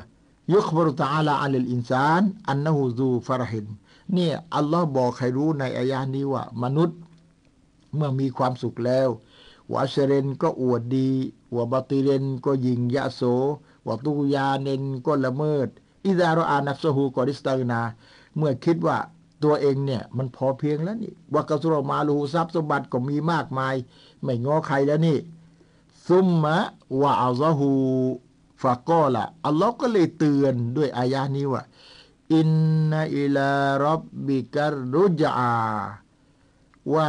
Speaker 2: ยกบรุตาลาอัลลอินซาน อันนหูซูฟารหินเนี่ยอัลลอฮ์บอกใครรู้ในอายานี้ว่า มนุษย์ เมื่อมีความสุขแล้ววาเชเรนก็อวดดีวาบติเรนก็ยิงยะโสวาตุยาเนนก็ละเมิด อิดารอานัฟซฮูกอริสตานา เมื่อคิดว่าตัวเองเนี่ยมันพอเพียงแล้วนี่ว่ากสุรมาลูทรัพย์สมบัติก็มีมากมาย ไม่งอใครแล้วนี่ ซุมมะวะอัลลอฮูฟะกอละอัลลอฮ์ก็เลยเตือนด้วยอายานี้ว่าอินนาอิลารับบิการรุจาว่า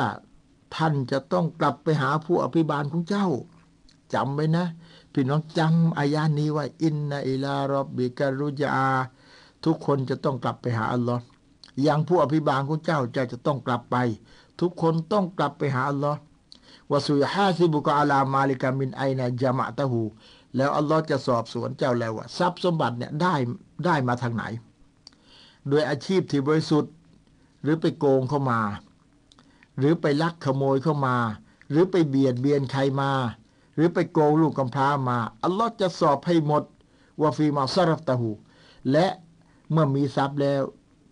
Speaker 2: ท่านจะต้องกลับไปหาผู้อภิบาลของเจ้าจำไว้นะ พี่น้องจำอายานี้ไว้อินนาอิลารอบบิการุจาทุกคนจะต้องกลับไปหาอัลลอฮ์อย่างผู้อภิบาลของเจ้าจ้าจะต้องกลับไป ทุกคนต้องกลับไปหาอัลลอฮ์วสุยฮาซิบุกอาลามาลิกามินไอนะจามะตะหูแล้วอัลลอฮ์จะสอบสวนเจ้าแล้วว่าทรัพย์สมบัติเนี่ยได้ได้มาทางไหน โดยอาชีพที่บริสุทธิ์ หรือไปโกงเข้ามา หรือไปลักขโมยเข้ามา หรือไปเบียดเบียนใครมา หรือไปโกงลูกกำพร้ามา อัลลอฮ์จะสอบให้หมดว่าฟีมาซารัฟตะหูและเมื่อมีทรัพย์แล้ว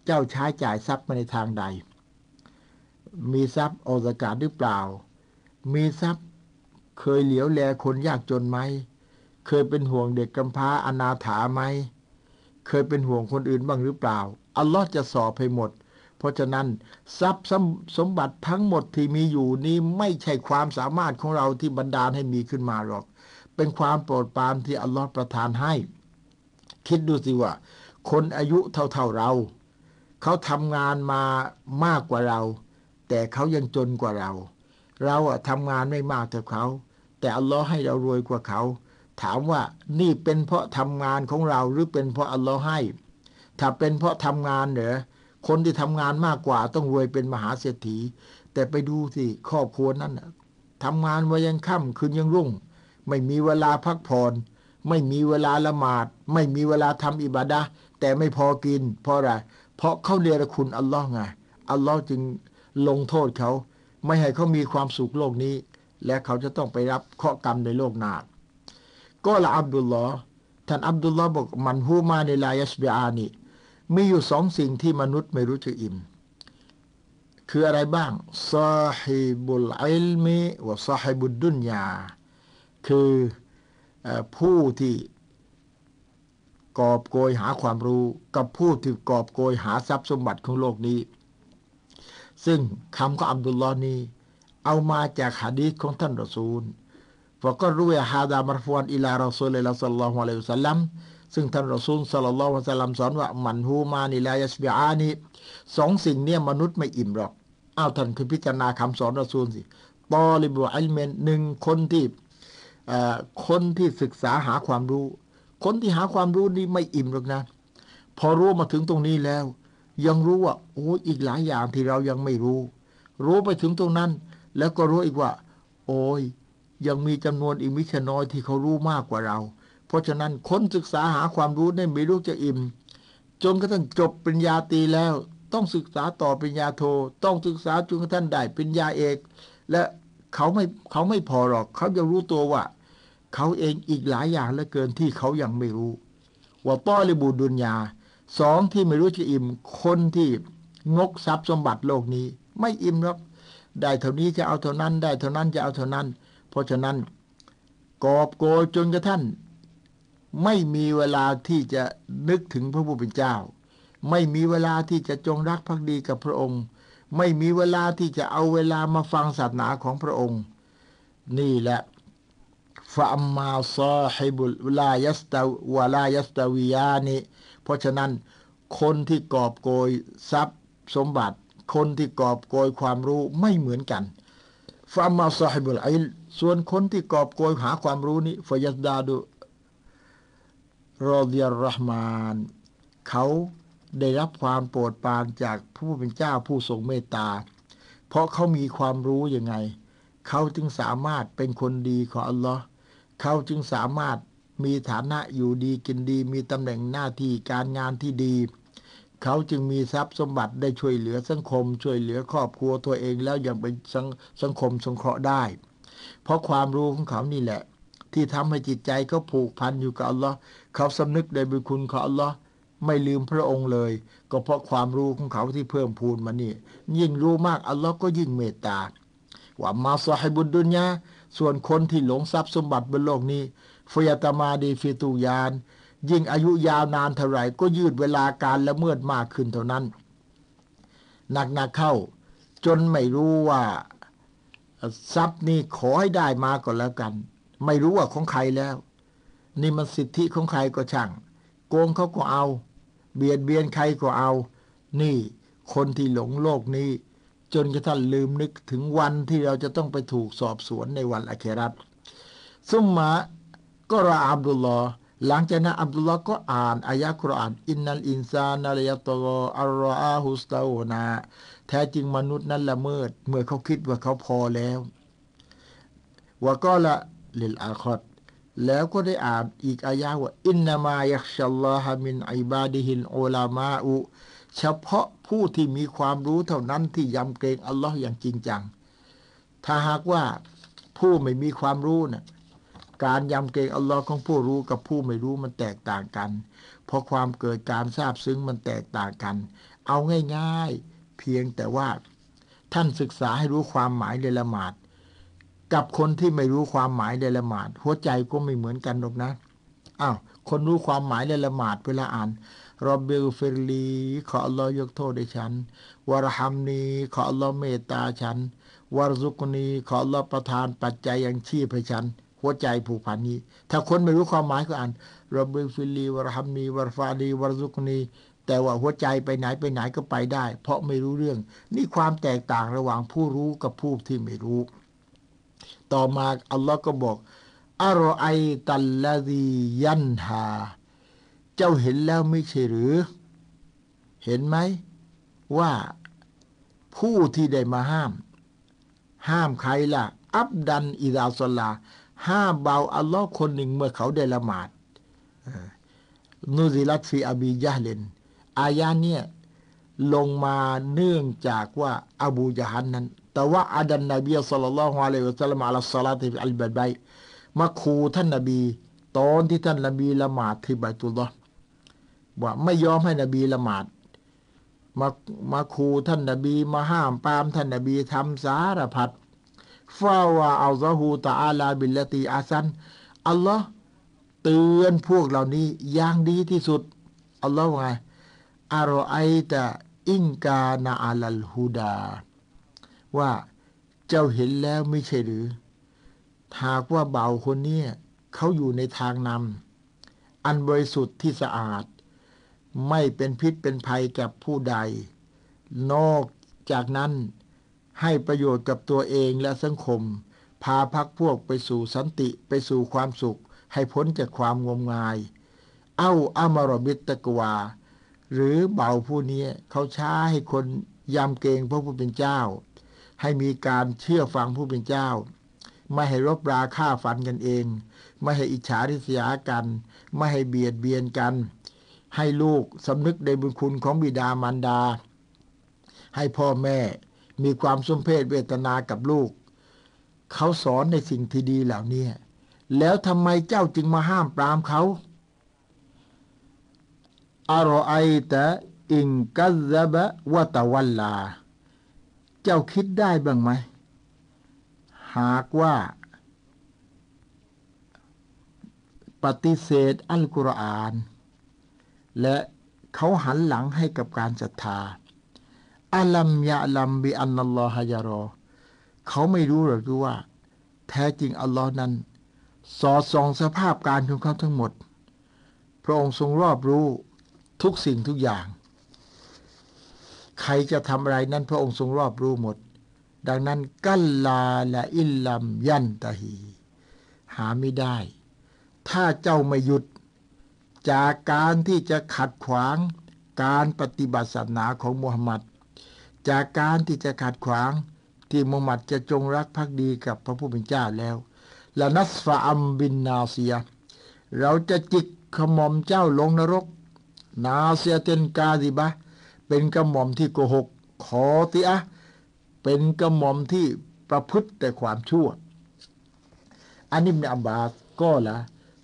Speaker 2: เจ้าใช้จ่ายทรัพย์มาในทางใด มีทรัพย์ออกสกาศหรือเปล่า มีทรัพย์เคยเหลียวแลคนยากจนไหม เคยเป็นห่วงเด็กกำพร้าอนาถาไหม เคยเป็นห่วงคนอื่นบ้างหรือเปล่า อัลลอฮ์จะสอบให้หมด เพราะฉะนั้นทรัพย์สมบัติทั้งหมดที่มีอยู่นี้ไม่ใช่ความสามารถของเราที่บันดาลให้มีขึ้นมาหรอก เป็นความโปรดปรานที่อัลลอฮ์ประทานให้ คิดดูสิว่า คนอายุเท่าๆเรา เขาทำงานมามากกว่าเรา แต่เขายังจนกว่าเรา เราอะทำงานไม่มากเท่าเขา แต่อัลลอฮ์ให้เรารวยกว่าเขา ถามว่านี่เป็นเพราะทำงานของเราหรือเป็นเพราะอัลลอฮ์ให้ ถ้าเป็นเพราะทำงานเหรอ คนที่ทำงานมากกว่าต้องรวยเป็นมหาเศรษฐี แต่ไปดูสิครอบครัวนั้นทำงานวันยังค่ำคืนยังรุ่ง ไม่มีเวลาพักผ่อนไม่มีเวลาละหมาด ไม่มีเวลาทำอิบาดะแต่ไม่พอกิน เพราะอะไรเพราะเขาเนรคุณอัลลอฮ์ไงอัลลอฮ์จึงลงโทษเขา ไม่ให้เขามีความสุขโลกนี้ และเขาจะต้องไปรับข้อกรรมในโลกหนาก็ละอับดุลลอฮ์ท่านอับดุลลอฮ์บอกมันฮูมาในลายัสบิอานี มีอยู่สองสิ่งที่มนุษย์ไม่รู้จะอิ่ม คืออะไรบ้างซาฮิบุลอิลมีวะซาฮิบุดดุนยา คือผู้ที่กอบโกยหาความรู้ กับผู้ที่กอบโกยหาทรัพย์สมบัติของโลกนี้ ซึ่งคำของอับดุลลอฮ์นี้ เอามาจากหะดีษของท่านรอซูลوقد روي هذا مرفوعا إلى رسول الله صلى الله عليه وسلم ซึ่งท่านรอซูลصلى الله عليه وسلمสอนว่าمنهومان لا يشبعانสองสิ่งเนี่ยมนุษย์ไม่อิ่มหรอกอ้าวท่านคือพิจารณาคำสอนรอซูลสิطالب علمหนึ่งคนที่คนที่ศึกษาหาความรู้ คนที่หาความรู้นี่ไม่อิ่มหรอกนะ พอรู้มาถึงตรงนี้แล้ว ยังรู้ว่าโอ้อีกหลายอย่างที่เรายังไม่รู้ รู้ไปถึงตรงนั้น แล้วก็รู้อีกว่า โอ้ยยังมีจำนวนอีกมิชน้อยที่เขารู้มากกว่าเรา ราะฉะนั้นคนศึกษาหาความรู้เนี่ยไม่รู้จะอิ่ม จนกระทั่งจบปริญญาตรีแล้ว ต้องศึกษาต่อปริญญาโท ต้องศึกษาจนกระทั่งได้ปริญญาเอก และเขาไม่เขาไม่พอหรอก เขาจะรู้ตัวว่า เขาเองอีกหลายอย่างเหลือเกินที่เขายังไม่รู้ว่าต้อลิบูดุนยาสองที่ไม่รู้จะอิ่ม คนที่งกทรัพย์สมบัติโลกนี้ ไม่อิ่มหรอกได้เท่านี้จะเอาเท่านั้น ได้เท่านั้นจะเอาเท่านั้น เพราะฉะนั้นกอบโกยจนกระทั่ง ไม่มีเวลาที่จะนึกถึงพระผู้เป็นเจ้า ไม่มีเวลาที่จะจงรักภักดีกับพระองค์ ไม่มีเวลาที่จะเอาเวลามาฟังศาสนาของพระองค์ นี่แหละฟาอัมมาซาฮิบุลลายัสตาวลายัสตาวิยานิเพราะฉะนั้นคนที่กอบโกยทรัพย์สมบัติ คนที่กอบโกยความรู้ไม่เหมือนกันฟามาซาฮิบุลอิลส่วนคนที่กอบโกยหาความรู้นี้ฟยัสดาดุ รอเดียรห์มาน เขาได้รับความโปรดปรานจากผู้เป็นเจ้าผู้ทรงเมตตา เพราะเขามีความรู้ยังไง เขาจึงสามารถเป็นคนดีของอัลลอฮ์เขาจึงสามารถมีฐานะอยู่ดีกินดี มีตำแหน่งหน้าที่การงานที่ดี เขาจึงมีทรัพย์สมบัติได้ช่วยเหลือสังคม ช่วยเหลือครอบครัวตัวเองแล้วยังเป็นสสังคมสงเคราะห์ได้ เพราะความรู้ของเขานี่แหละ ที่ทำให้จิตใจเขาผูกพันอยู่กับอัลลอฮ์เขาสำนึกในบุญคุณของอัลลอฮ์ไม่ลืมพระองค์เลย ก็เพราะความรู้ของเขาที่เพิ่มพูนมานี่ ยิ่งรู้มากอัลลอฮ์ก็ยิ่งเมตตาว่ามาสฮิบุญดุนยาส่วนคนที่หลงทรัพย์สมบัติบนโลกนี้ฟยตมาดีฟิตูยาน ยิ่งอายุยาวนานเท่าไหร่ก็ยืดเวลาการละเมิดมากขึ้นเท่านั้นหนักๆเข้า จนไม่รู้ว่า ทรัพย์นี่ขอให้ได้มาก่อนแล้วกัน ไม่รู้ว่าของใครแล้ว นี่มันสิทธิของใครก็ช่าง โกงเขาก็เอา เบียดเบียนใครก็เอา นี่คนที่หลงโลกนี้ จนกระทั่งลืมนึกถึงวันที่เราจะต้องไปถูกสอบสวนในวันอเครัตซุมมาก็รออับดุลลอฮ์หลังจากนั้นอับดุลลอฮ์ก็อ่านอายะคุรอานอินนัลอินซานาลยตโกอัลรออาฮุสตาโอนา แท้จริงมนุษย์นั้นละเมิด เมื่อเขาคิดว่าเขาพอแล้วว่าก็ละ ลิลอาคอดแล้วก็ได้อ่านอีกอายะว่าอินนามายักชัลลอฮามินอิบาดิฮินโอลามาอุเฉพาะผู้ที่มีความรู้เท่านั้นที่ยำเกรงอัลลอฮ์อย่างจริงจัง ถ้าหากว่าผู้ไม่มีความรู้นะ่ะการยำเกรงอัลลอฮ์ของผู้รู้กับผู้ไม่รู้มันแตกต่างกัน เพราะความเกิดการทราบซึ้งมันแตกต่างกัน เอาง่าย ๆ เพียงแต่ว่าท่านศึกษาให้รู้ความหมายในละหมาด กับคนที่ไม่รู้ความหมายในละหมาด หัวใจก็ไม่เหมือนกันหรอกนะอ้าวคนรู้ความหมายในละหมาดเวลาอ่านรอบเบลเฟรลีขออัลลอฮ์ยกโทษให้ฉันวารฮัมนีขออัลลอฮ์เมตตาฉันวารซุกนีขออัลลอฮ์ประทานปัจจัยยังชีพให้ฉัน หัวใจผูกพันนี้ ถ้าคนไม่รู้ความหมายก็อ่านรอบเบลฟิลีวารฮัมนีวารฟาดีวารซุกนีแต่ว่าหัวใจไปไหนไปไหนก็ไปได้ เพราะไม่รู้เรื่อง นี่ความแตกต่างระหว่างผู้รู้กับผู้ที่ไม่รู้ ต่อมาอัลลอฮ์ก็บอกอารอไอตัลลาดียันฮาเจ้าเห็นแล้วไม่ใช่หรือ เห็นไหม ว่าผู้ที่ได้มาห้าม ห้ามใครล่ะ อับดันอิดาสลา ห้ามเบาอัลลอฮ์คนหนึ่งเมื่อเขาได้ละหมาดนูซิลัตฟีอบียะเลนอายาเนี่ยลงมาเนื่องจากว่าอบูยะฮันนั้น แต่ว่าอาดันนบีสัลลัลลอฮุอะลัยฮิวะสัลลัมอัลสลาติอัลบัดไบมาคูท่านนบี ตอนที่ท่านนบีละหมาดที่บัยตุลลอฮ์ว่าไม่ยอมให้นบีละหมาด มามาขู่ท่านนบี มาห้ามปามท่านนบีทำสารพัดفوعظه الله تعالى بالتي هي أحسنอัลลอฮ์เตือนพวกเหล่านี้อย่างดีที่สุด อัลลอฮ์ว่าไงأرأيت إن كان على الهدى ว่าเจ้าเห็นแล้วไม่ใช่หรือ หากว่าบ่าวคนนี้เขาอยู่ในทางนำอันบริสุทธิ์ที่สะอาด ไม่เป็นพิษเป็นภัยกับผู้ใด นอกจากนั้นให้ประโยชน์กับตัวเองและสังคม พาพักพวกไปสู่สันติไปสู่ความสุข ให้พ้นจากความงมงาย เอ้าอามารบิตตะกวา หรือเบาผู้นี้เขาช้าให้คนยำเกรงพระผู้เป็นเจ้า ให้มีการเชื่อฟังผู้เป็นเจ้า ไม่ให้รบราฆ่าฟันกันเอง ไม่ให้อิจฉาริษยากัน ไม่ให้เบียดเบียนกัน ให้ลูกสำนึกในบุญคุณของบิดามารดา ให้พ่อแม่มีความสมเพศเวทนากับลูก เขาสอนในสิ่งที่ดีเหล่านี้แล้วทำไมเจ้าจึงมาห้ามปรามเขาอารอไอตะอิงกัซบะวะตะวัลลา เจ้าคิดได้บ้างไหม หากว่า ปฏิเสธอัลกุรอาน และเขาหันหลังให้กับการศรัทธาอัลัมยะลัมบิอันนัลลอฮยารอ เขาไม่รู้หรือว่า แท้จริงอัลลอฮ์นั้น สอดส่องสภาพการของเขาทั้งหมด พระองค์ทรงรอบรู้ทุกสิ่งทุกอย่าง ใครจะทำอะไรนั้นพระองค์ทรงรอบรู้หมด ดังนั้นกัลลาและอิลลัมยันตะฮี หาไม่ได้ ถ้าเจ้าไม่หยุด จากการที่จะขัดขวางการปฏิบัติศาสนาของมุฮัมมัด จากการที่จะขัดขวางที่มุฮัมมัดจะจงรักภักดีกับพระผู้เป็นเจ้าแล้วละนัสฟาอัมบินนาเซีย เราจะจิกขมอมเจ้าลงนรก นาเซียเตนกาดิบะ เป็นกระหม่อมที่โกหก ขอติอะเป็นกระหม่อมที่ประพฤติแต่ความชั่ว อันนี้ในอับบาสก็ละ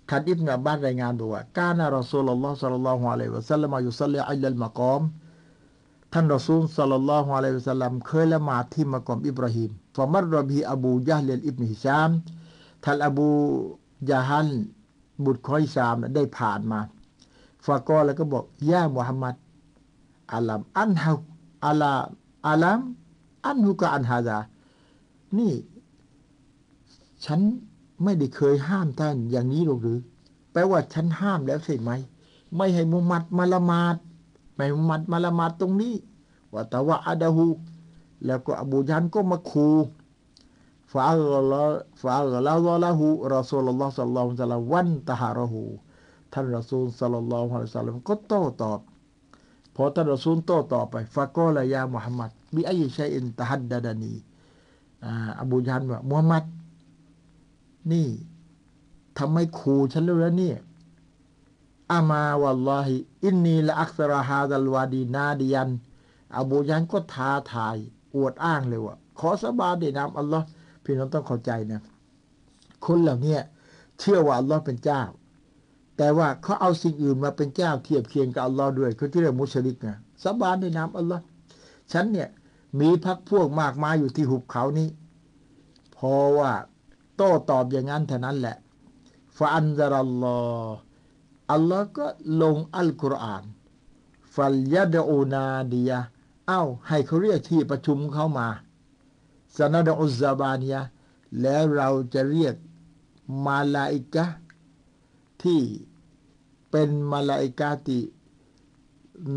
Speaker 2: ท่านอิบนาบ้านรายงานบอกว่า กาณรอซูลลอฮ์สัลลัลลอฮุอะลัยฮิวะสัลลัมยุซัลลิอัลลมะกอมท่านรอซูลสัลลัลลอฮุอะลัยฮิวะสัลลัมเคยละหมาดที่มะกอมอิบราฮิมฟะมัรรบีอบูยะฮ์เลอิบนฮิชามท่านอบูยะฮันบุตรของอิสามได้ผ่านมาฟาก็แล้วก็บอกย่ามุฮัมมัด อัลัมอันฮุอัลาอัลัมอันฮุกะอันฮาดานี่ ฉันไม่ได้เคยห้ามท่านอย่างนี้หรอกหรือ แปลว่าฉันห้ามแล้วใช่ไหม ไม่ให้มุมัดมาละมาดไม่มุมัดมาละมาดตรงนี้ว่าแต่ว่าอาดาหูแล้วก็อบูยันก็มาคูفأغلظ فأغلظ له رسول الله صلى الله عليه وسلم وانتهرهท่านรอซูลصلى الله عليه وسلم ก็โต้ตอบ อท่านรอซูลโต้ตอบไปفقال يا محمد بأي شيء تهددنيอ่าอบูญะฮัลว่ามุฮัมมัดนี่ทำไมขู่ฉันแล้วล่ะเนี่ยأما والله إني لأكثر هذا الوادي ناديا อบูยันก็ท้าทาย อวดอ้างเลยว่า ขอสาบานในนามอัลลอฮ์พี่น้องต้องเข้าใจนะคนเหล่านี้เชื่อว่าอัลลอฮ์เป็นเจ้า แต่ว่าเขาเอาสิ่งอื่นมาเป็นเจ้าเทียบเคียงกับอัลลอฮ์ด้วยเขาที่เรียกมุชริกนะสาบานในนามอัลลอฮ์ฉันเนี่ยมีพักพวกมากมายอยู่ที่หุบเขานี้เพราะว่าโต้ตอบอย่างนั้นเท่านั้นแหละฟาอันซารัลลอฮ์อัลลอฮ์ก็ลงอัลกุรอานฟัลยะดอูนาดียะเอ้า ให้เขาเรียกที่ประชุมเข้ามาสนาดอุซาบานียะแล้วเราจะเรียกมาลาอิกะที่ เป็นมาลาอิกาที่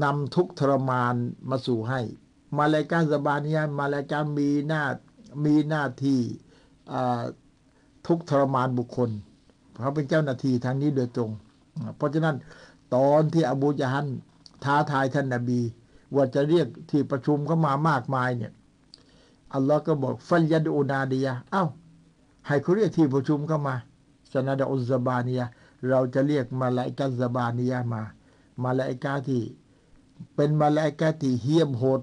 Speaker 2: นำทุกทรมานมาสู่ให้ มาลาอิกาซาบานียะมาลาอิกามีหน้ามีหน้าที่ทุกทรมานบุคคลเขาเป็นเจ้าหน้าที่ทางนี้โดยตรง เพราะฉะนั้นตอนที่อบูจาฮันท้าทายท่านนาบี ว่าจะเรียกที่ประชุมเข้ามามากมายเนี่ยอัลลอฮ์ก็บอกฟัลยัดอูนาดียะเอ้าให้เขาเรียกที่ประชุมเข้ามาสนาดอุซบานียะ เราจะเรียกมาลาอิกาซบานียมา มาลาอิกาที่ เป็นมาลาอิกาที่เฮี้ยมโหด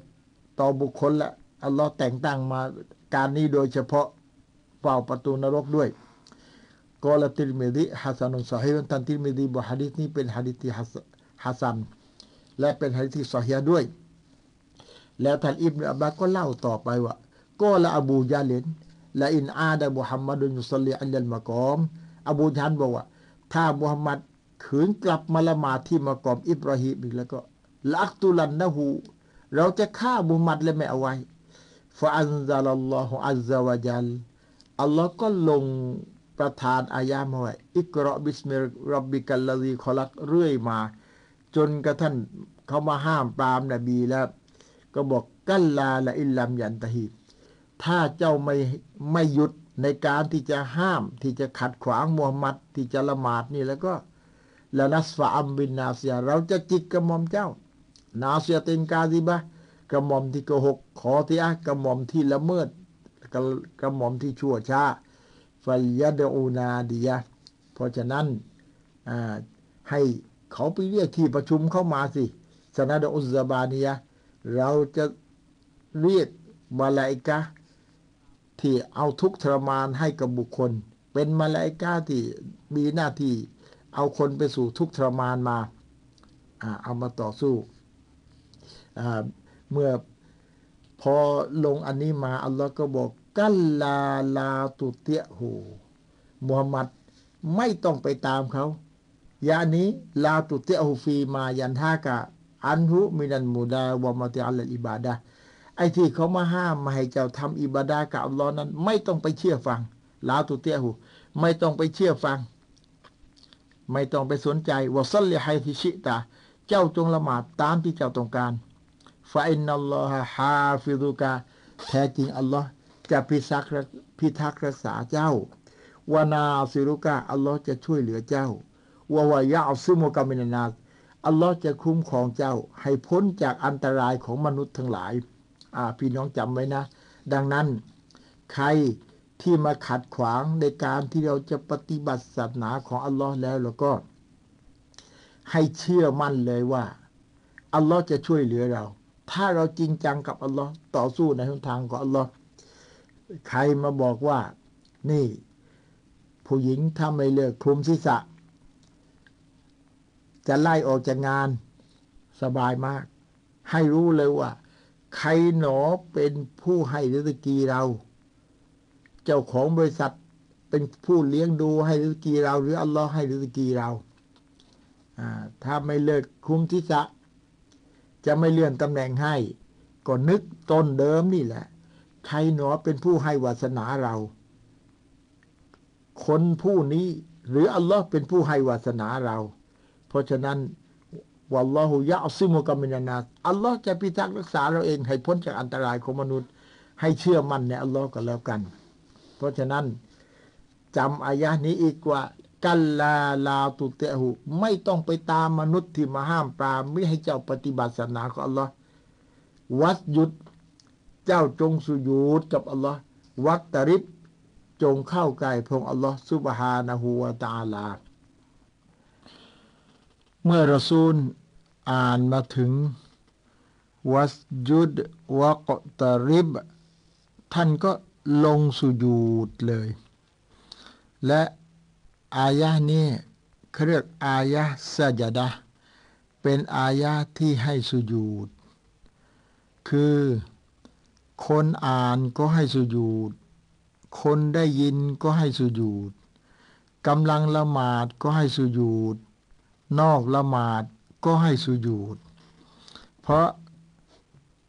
Speaker 2: ต่อบุคคลละอัลลอฮ์แต่งตั้งมลาอิกะฮ์นี้โดยเฉพาะเฝ้าประตูนรกด้วยقال الترمذي حسن صحيحติรมิดีบอกฮะดิษนี้เป็นฮะดิษที่ฮัสซันและเป็นฮะดิษที่ซอเฮียะห์ด้วย แล้วท่านอิบนุอับบาสก็เล่าต่อไปว่าقال أبو جهل لئن عاد محمد يصلي عند المقام อบูญะฮัลบอกว่า ถ้ามุฮัมมัดขืนกลับมาละหมาดที่มะกอมอิบราฮิมอีกแล้วก็لأقتلنهเราจะฆ่ามุฮัมมัดและไม่เอาไว้فأنزل الله عز وجلอัลลอฮ์ก็ลงประทานอายามาไว้اقرأ باسم ربك الذي خلقเรื่อยมา จนกระทั่งเขามาห้ามปรามนบีแล้ว ก็บอกكلا لئن لم ينتهถ้าเจ้าไม่ไม่หยุด ในการที่จะห้ามที่จะขัดขวางมูฮัมหมัดที่จะละหมาดนี่แล้วก็ละนัสฟาอัมบินนาเซีย เราจะจิกกระหม่อมเจ้า นาเซียเตนกาซิบะกระหม่อมที่โกหกขอที่อะกระหม่อมที่ละเมิดกระหม่อมที่ชั่วช้าฟัลยาดอูนาดียะเพราะฉะนั้นให้เขาไปเรียกที่ประชุมเข้ามาสิสนาดอุซบานียะเราจะเรียกมาลาอิกะ ที่เอาทุกทรมานให้กับบุคคล เป็นมาลาอิกาที่มีหน้าที่เอาคนไปสู่ทุกทรมานมาเอามาต่อสู้เมื่อพอลงอันนี้มาอัลลอฮ์ก็บอกกัลลาลาตุเตียหูมุฮัมมัดไม่ต้องไปตามเขายานี้ลาตุเตียหูฟีมายันทากะอันหุมินันมูดาวะมาติอัลลอิบาดะ ไอ้ที่เขามาห้ามมาให้เจ้าทำอิบาดากับอัลลอฮ์นั้น ไม่ต้องไปเชื่อฟังลาตุเตียหูไม่ต้องไปเชื่อฟัง ไม่ต้องไปสนใจวะซัลลิฮัยทิชิตา เจ้าจงละหมาดตามที่เจ้าต้องการฟาอินนัลลอฮะฮาฟิดุกาแท้จริงอัลลอฮ์จะพิทักษ์พิทักษ์รักษาเจ้าวานาซิรุกาอัลลอฮ์จะช่วยเหลือเจ้าวาวายาอัซุโมกามินานาอัลลอฮ์จะคุ้มครองเจ้า ให้พ้นจากอันตรายของมนุษย์ทั้งหลาย พี่น้องจำไว้นะ ดังนั้น ใครที่มาขัดขวางในการที่เราจะปฏิบัติศาสนาของอัลลอฮ์แล้วแล้วก็ ให้เชื่อมั่นเลยว่าอัลลอฮ์จะช่วยเหลือเรา ถ้าเราจริงจังกับอัลลอฮ์ต่อสู้ในหนทางของอัลลอฮ์ใครมาบอกว่า นี่ ผู้หญิงถ้าไม่เลิกคลุมศีรษะ จะไล่ออกจากงานสบายมาก ให้รู้เลยว่า ใครหนอเป็นผู้ให้ฤตกีเรา เจ้าของบริษัทเป็นผู้เลี้ยงดูให้ฤตกีเรา หรืออัลลอฮ์ให้ฤตกีเราถ้าไม่เลิกคุมทิศะจะไม่เลื่อนตำแหน่งให้ ก็นึกต้นเดิมนี่แหละ ใครหนอเป็นผู้ให้วาสนาเรา คนผู้นี้หรืออัลลอฮ์เป็นผู้ให้วาสนาเรา เพราะฉะนั้น วัลลอฮุยะอัซิมุกัมินานาอัลลอฮ์จะพิทักษ์รักษาเราเองให้พ้นจากอันตรายของมนุษย์ ให้เชื่อมั่นในอัลลอฮ์กันแล้วกัน เพราะฉะนั้นจำอายะนี้อีกว่า กัลลาลาตุเตหูไม่ต้องไปตามมนุษย์ที่มาห้ามปรามไม่ให้เจ้าปฏิบัติศาสนาของอัลลอฮ์วัดหยุดเจ้าจงสุญูดกับอัลลอฮ์วัดตริบจงเข้าใกล้พงอัลลอฮ์ซุบฮานะฮูวะตาลา เมื่อรอซูล อ่านมาถึงวัสยุดวะกตริบ ท่านก็ลงสุญูดเลย และอายะนี้เขาเรียกอายะสจดะเป็นอายะที่ให้สุญูดคือคนอ่านก็ให้สุญูดคนได้ยินก็ให้สุญูดกำลังละหมาดก็ให้สุญูดนอกละหมาด ก็ให้สุญูดเพราะ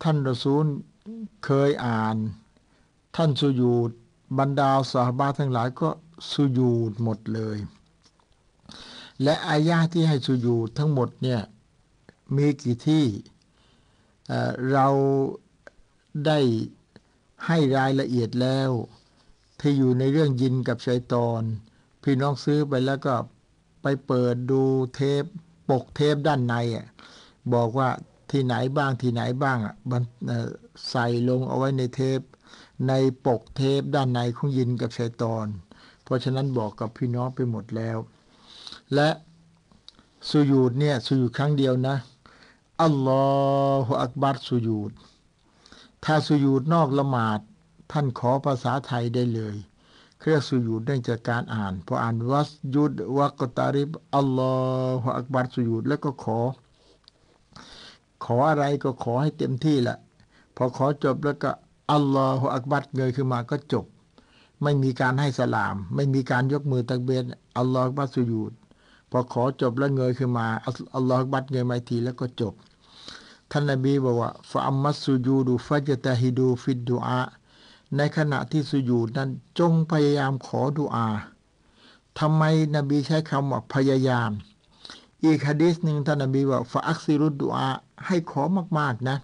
Speaker 2: ท่านรอซูลเคยอ่าน ท่านสุญูดบรรดาสาบาทั้งหลายก็สุญูดหมดเลย และอายาที่ให้สุญูดทั้งหมดเนี่ยมีกี่ที่เเราได้ให้รายละเอียดแล้ว ที่อยู่ในเรื่องยินกับชัยตอน พี่น้องซื้อไปแล้วก็ไปเปิดดูเทป ปกเทปด้านในอะบอกว่าที่ไหนบ้างที่ไหนบ้างอะใส่ลงเอาไว้ในเทป ในปกเทปด้านในของยินกับชัยตอน เพราะฉะนั้นบอกกับพี่น้องไปหมดแล้ว และสุญูดเนี่ยสุญูดครั้งเดียวนะอัลลอฮฺอักบัรสุญูดถ้าสุญูดนอกละหมาด ท่านขอภาษาไทยได้เลย เครียกสุญูดเนื่องจากการอ่าน พออ่านวัสยุดวักตาริบอัลลอฮฺอักบัรสุญูดแล้วก็ขอ ขออะไรก็ขอให้เต็มที่แหละพอขอจบแล้วก็อัลลอฮฺอักบัรเงยขึ้นมาก็จบ ไม่มีการให้สลาม ไม่มีการยกมือตักเบนอัลลอฮฺอักบัรสุญูดพอขอจบแล้วเงยขึ้นมาอัลลอฮฺอักบัรเงยมาทีแล้วก็จบท่านนบีบอกว่าฟาอัมมัสสุญูดูฟัจตะฮิดูฟิดดูอา ในขณะที่สุญูดนั้นจงพยายามขอดุอาทำไมนบีใช้คำว่าพยายาม อีกฮะดีษหนึ่งท่านนบีว่าฟาอักซิรุดดุอาให้ขอมากๆนะ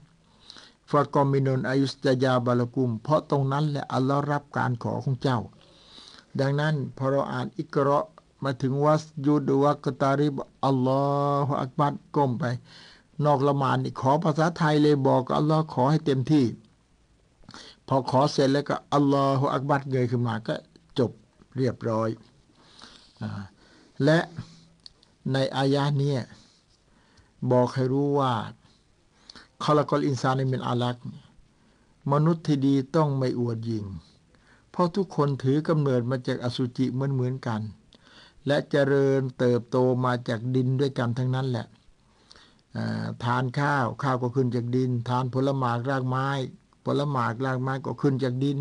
Speaker 2: ฟากอมินนอายุสตยาบาลกุม เพราะตรงนั้นแหละอัลลอฮ์รับการขอของเจ้า ดังนั้นพอเราอ่านอิกรามาถึงวัสยูดวักตาริบอัลลอฮฺอักบัดก้มไป นอกละหมาดนี่ขอภาษาไทยเลยบอกอัลลอฮ์ขอให้เต็มที่ พอขอเสร็จแล้วก็อัลลอฮฺอักบัดเงยขึ้นมาก็จบเรียบร้อยอและในอายะนี้บอกให้รู้ว่าคอลกอลอินซานในมินอาลักมนุษย์ที่ดีต้องไม่อวดยิง เพราะทุกคนถือกำเนิดมาจากอสุจิเหมือนเหมือนกัน และเจริญเติบโตมาจากดินด้วยกันทั้งนั้นแหละทานข้าวข้าวก็ขึ้นจากดิน ทานผลไม้รากไม้ ผลไม้รากไม้ก็ขึ้นจากดิน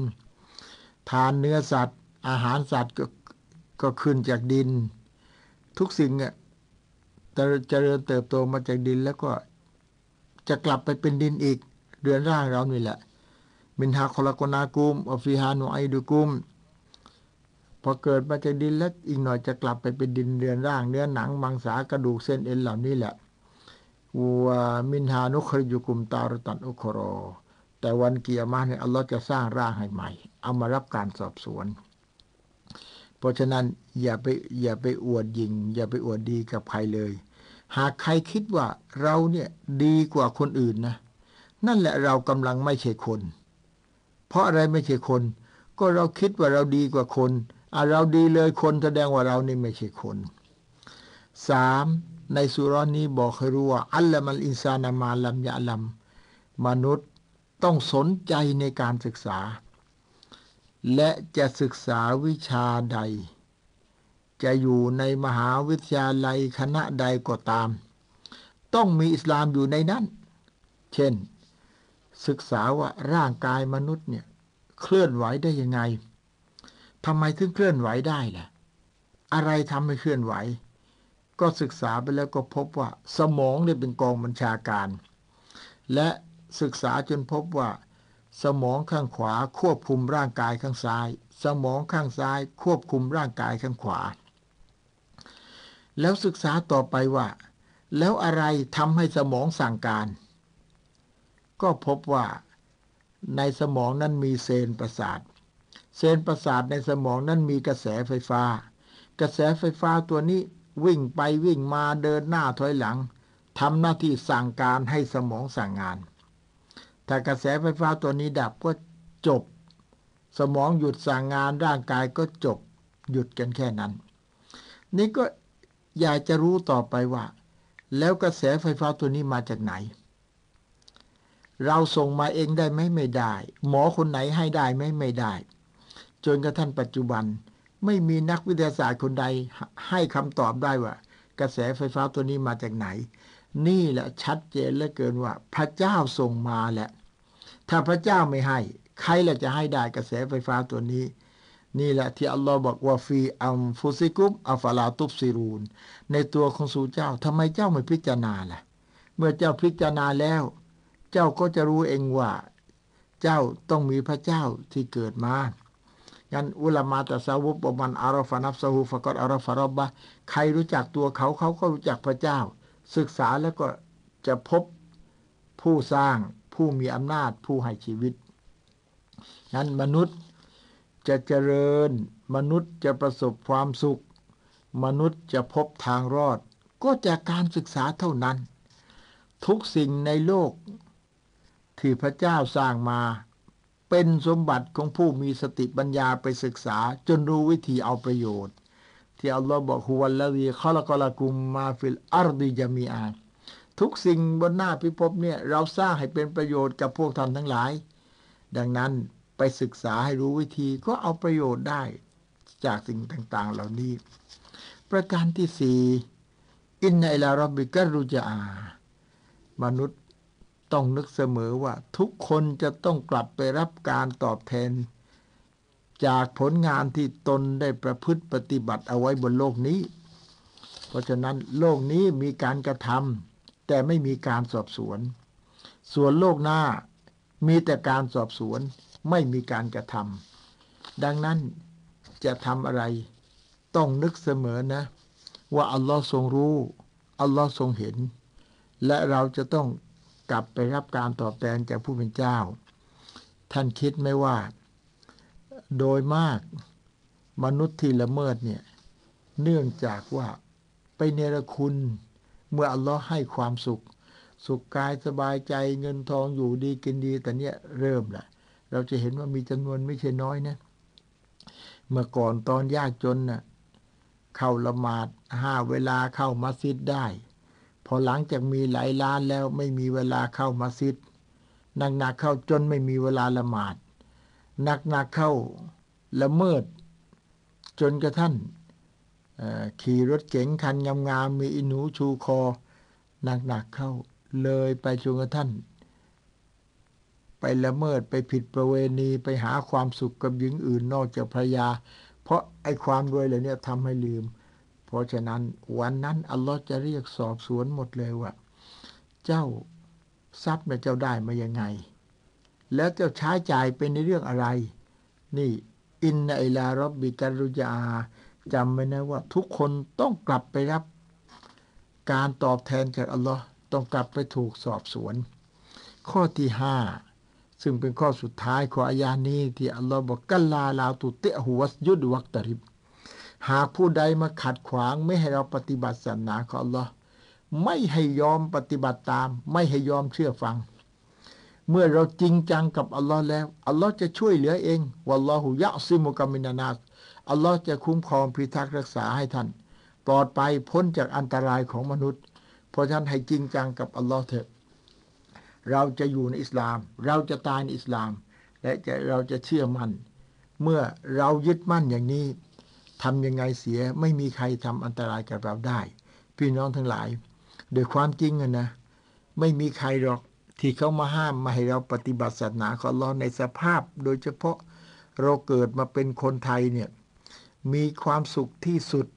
Speaker 2: ทานเนื้อสัตว์ อาหารสัตว์ก็ก็ขึ้นจากดิน ทุกสิ่งอะจะเจริญเติบโตมาจากดินแล้วก็จะกลับไปเป็นดินอีกเรือนร่างเรานี่แหละมินฮาคลกนากุมอฟิฮานุไอดูกุมพอเกิดมาจากดินแล้วอีกหน่อยจะกลับไปเป็นดินเรือนร่าง เนื้อหนังมังสากระดูกเส้นเอ็นเหล่านี้แหละวามินฮานุคริยุกุมตารตันอุครอ แต่วันเกียร์มาเนี่ยอัลลอฮ์จะสร้างร่างให้ใหม่ เอามารับการสอบสวน เพราะฉะนั้นอย่าไปอย่าไปอวดยิง อย่าไปอวดดีกับใครเลย หากใครคิดว่าเราเนี่ยดีกว่าคนอื่นนะ นั่นแหละเรากำลังไม่ใช่คน เพราะอะไรไม่ใช่คน ก็เราคิดว่าเราดีกว่าคนอะเราดีเลยคนแสดงว่าเรานี่ไม่ใช่คนสามในสุรนี้บอกให้รู้ว่าอัลลมัลอินซานามาลัมยะลัมมนุษย์ ต้องสนใจในการศึกษา และจะศึกษาวิชาใด จะอยู่ในมหาวิทยาลัยคณะใดก็ตาม ต้องมีอิสลามอยู่ในนั้น เช่น ศึกษาว่าร่างกายมนุษย์เนี่ยเคลื่อนไหวได้ยังไงทำไมถึงเคลื่อนไหวได้ล่ะ อะไรทำให้เคลื่อนไหว ก็ศึกษาไปแล้วก็พบว่า สมองเนี่ยเป็นกองบัญชาการ และ ศึกษาจนพบว่า สมองข้างขวาควบคุมร่างกายข้างซ้าย สมองข้างซ้ายควบคุมร่างกายข้างขวา แล้วศึกษาต่อไปว่า แล้วอะไรทำให้สมองสั่งการ ก็พบว่า ในสมองนั้นมีเซลล์ประสาทเส้นประสาทในสมองนั้นมีกระแสไฟฟ้า กระแสไฟฟ้าตัวนี้วิ่งไปวิ่งมาเดินหน้าถอยหลังทำหน้าที่สั่งการให้สมองสั่งงาน ถ้ากระแสไฟฟ้าตัวนี้ดับก็จบ สมองหยุดสั่งงานร่างกายก็จบหยุดกันแค่นั้น นี่ก็อยากจะรู้ต่อไปว่า แล้วกระแสไฟฟ้าตัวนี้มาจากไหน เราส่งมาเองได้ไหมไม่ได้ หมอคนไหนให้ได้ไหมไม่ได้ จนกระทั่งปัจจุบันไม่มีนักวิทยาศาสตร์คนใดให้คำตอบได้ว่า กระแสไฟฟ้าตัวนี้มาจากไหน นี่แหละชัดเจนเหลือเกินว่า พระเจ้าส่งมาแหละ ถ้าพระเจ้าไม่ให้ ใครละจะให้ได้กระแสไฟฟ้าตัวนี้ นี่แหละที่อัลลอฮ์บอกว่าฟีอัมฟุซิกุมอัฟลาตุบซิรูน ในตัวของสู่เจ้าทำไมเจ้าไม่พิจารณาล่ะ เมื่อเจ้าพิจารณาแล้ว เจ้าก็จะรู้เองว่า เจ้าต้องมีพระเจ้าที่เกิดมางั้นอุลามาตะซาวุบมันอารฟานับซาฮูฟะกอดอารฟารบบะใครรู้จักตัวเขาเขาก็รู้จักพระเจ้า ศึกษาแล้วก็จะพบผู้สร้างผู้มีอำนาจผู้ให้ชีวิตงั้นมนุษย์จะเจริญ มนุษย์จะประสบความสุข มนุษย์จะพบทางรอด ก็จากการศึกษาเท่านั้น ทุกสิ่งในโลก ที่พระเจ้าสร้างมาเป็นสมบัติของผู้มีสติปัญญาไปศึกษาจนรู้วิธีเอาประโยชน์ ที่อัลลอฮ์บอกهو الذي خلق لكم ما في الأرض جميعاทุกสิ่งบนหน้าพิภพเนี่ย เราสร้างให้เป็นประโยชน์กับพวกท่านทั้งหลาย ดังนั้นไปศึกษาให้รู้วิธีก็เอาประโยชน์ได้จากสิ่งต่างๆ เหล่านี้ ประการที่สี่อินในลารบิกรุจามนุษย์ต้องนึกเสมอว่าทุกคนจะต้องกลับไปรับการตอบแทน จากผลงานที่ตนได้ประพฤติปฏิบัติเอาไว้บนโลกนี้ เพราะฉะนั้นโลกนี้มีการกระทำแต่ไม่มีการสอบสวน ส่วนโลกหน้ามีแต่การสอบสวนไม่มีการกระทำดังนั้นจะทำอะไร ต้องนึกเสมอนะ ว่าอัลลอฮ์ทรงรู้ อัลลอฮ์ทรงเห็น และเราจะต้องกลับไปรับการตอบแทนจากผู้เป็นเจ้า ท่านคิดไหมว่า โดยมากมนุษย์ที่ละเมิดเนี่ย เนื่องจากว่าไปเนรคุณ เมื่ออัลลอฮ์ให้ความสุข สุขกายสบายใจเงินทองอยู่ดีกินดี แต่เนี้ยเริ่มแหละเราจะเห็นว่ามีจำนวนไม่ใช่น้อยนะ เมื่อก่อนตอนยากจนนะ่ะเข้าละหมาดห้าเวลาเข้ามัสยิดได้ พอหลังจากมีหลายล้านแล้วไม่มีเวลาเข้ามัสยิดหนักๆเข้าจนไม่มีเวลาละหมาด หนักๆเข้าละเมิด จนกระทั่นขี่รถเก๋งคันงามๆมีอินูชูคอหนักๆเข้า เลยไปจนกระทั่นไปละเมิดไปผิดประเวณีไปหาความสุขกับหญิงอื่นนอกจากภรรยา เพราะไอ้ความรวยเหล่านี้ทำให้ลืม เพราะฉะนั้นวันนั้นอัลลอฮ์จะเรียกสอบสวนหมดเลยว่า เจ้าทรัพย์เนี่ยเจ้าได้มายังไง แล้วเจ้าใช้จ่ายเป็นในเรื่องอะไร นี่ อินในลารบบิการุจาจำไว้นะว่า ทุกคนต้องกลับไปรับ การตอบแทนจากอัลลอฮ์ต้องกลับไปถูกสอบสวน ข้อที่ห้าซึ่งเป็นข้อสุดท้ายของอายานี้ที่อัลลอฮ์บอกกัลลาลาตุเตหัวยุดวักตริบ หากผู้ใดมาขัดขวางไม่ให้เราปฏิบัติศาสนาของอัลลอฮ์ไม่ให้ยอมปฏิบัติตาม ไม่ให้ยอมเชื่อฟัง เมื่อเราจริงจังกับอัลลอฮ์แล้ว อัลลอฮ์จะช่วยเหลือเองวัลลอฮุยะซิมุกามินานาสอัลลอฮ์จะคุ้มครองพิทักษ์รักษาให้ท่าน ปลอดไปพ้นจากอันตรายของมนุษย์ เพราะฉะนั้นให้จริงจังกับอัลลอฮ์เถอะ เราจะอยู่ในอิสลาม เราจะตายในอิสลาม และจะเราจะเชื่อมั่น เมื่อเรายึดมั่นอย่างนี้ทำยังไงเสียไม่มีใครทำอันตรายกับเราได้ พี่น้องทั้งหลายโดยความจริงนะ ไม่มีใครหรอก ที่เขามาห้ามมาให้เราปฏิบัติศาสนาของเราในสภาพ โดยเฉพาะเราเกิดมาเป็นคนไทยเนี่ยมีความสุขที่สุด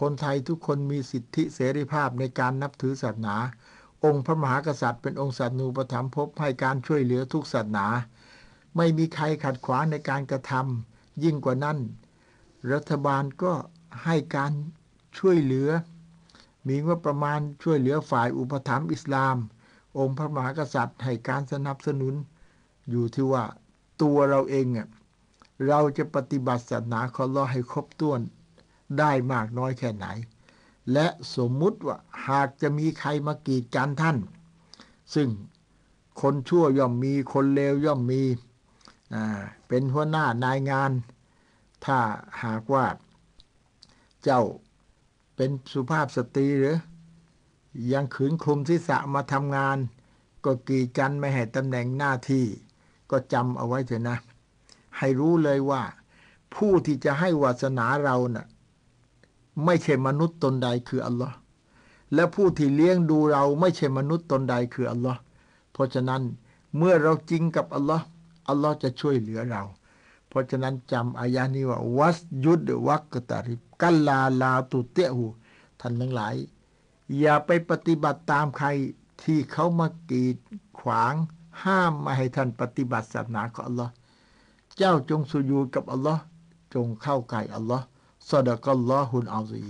Speaker 2: คนไทยทุกคนมีสิทธิเสรีภาพในการนับถือศาสนา องค์พระมหากษัตริย์เป็นองค์สัตนูปถัมภพให้การช่วยเหลือทุกศาสนา ไม่มีใครขัดขวางในการกระทำยิ่งกว่านั้น รัฐบาลก็ให้การช่วยเหลือ มีว่าประมาณช่วยเหลือฝ่ายอุปถัมภ์อิสลาม องค์พระมหากษัตริย์ให้การสนับสนุน อยู่ที่ว่าตัวเราเองเราจะปฏิบัติศาสนาของอัลลอให้ครบถ้วนได้มากน้อยแค่ไหน และสมมุติว่าหากจะมีใครมากีดกันท่าน ซึ่งคนชั่วย่อมมีคนเลวย่อมมีเป็นหัวหน้านายงาน ถ้าหากว่า เจ้าเป็นสุภาพสตรีหรือ ยังขืนคลุมศีรษะมาทำงาน ก็กีดกันไม่ให้ตำแหน่งหน้าที่ ก็จำเอาไว้เถอะนะ ให้รู้เลยว่า ผู้ที่จะให้วาสนาเรานะ่ะไม่ใช่มนุษย์ตนใดคืออัลลอฮ์และผู้ที่เลี้ยงดูเราไม่ใช่มนุษย์ตนใดคืออัลลอฮ์เพราะฉะนั้นเมื่อเราจริงกับอัลลอฮ์อัลลอฮ์จะช่วยเหลือเรา เพราะฉะนั้นจำอายานี้ว่า วัสยุดวักตาริบกัลลาลาตุเตหูท่านทั้งหลาย อย่าไปปฏิบัติตามใครที่เขามากีดขวาง ห้ามมาให้ท่านปฏิบัติศาสนาของอัลลอฮ์เจ้าจงสุญูกับอัลลอฮ์จงเข้าใกล้อัลลอฮ์ซาดะกัลลอฮุนอัลซี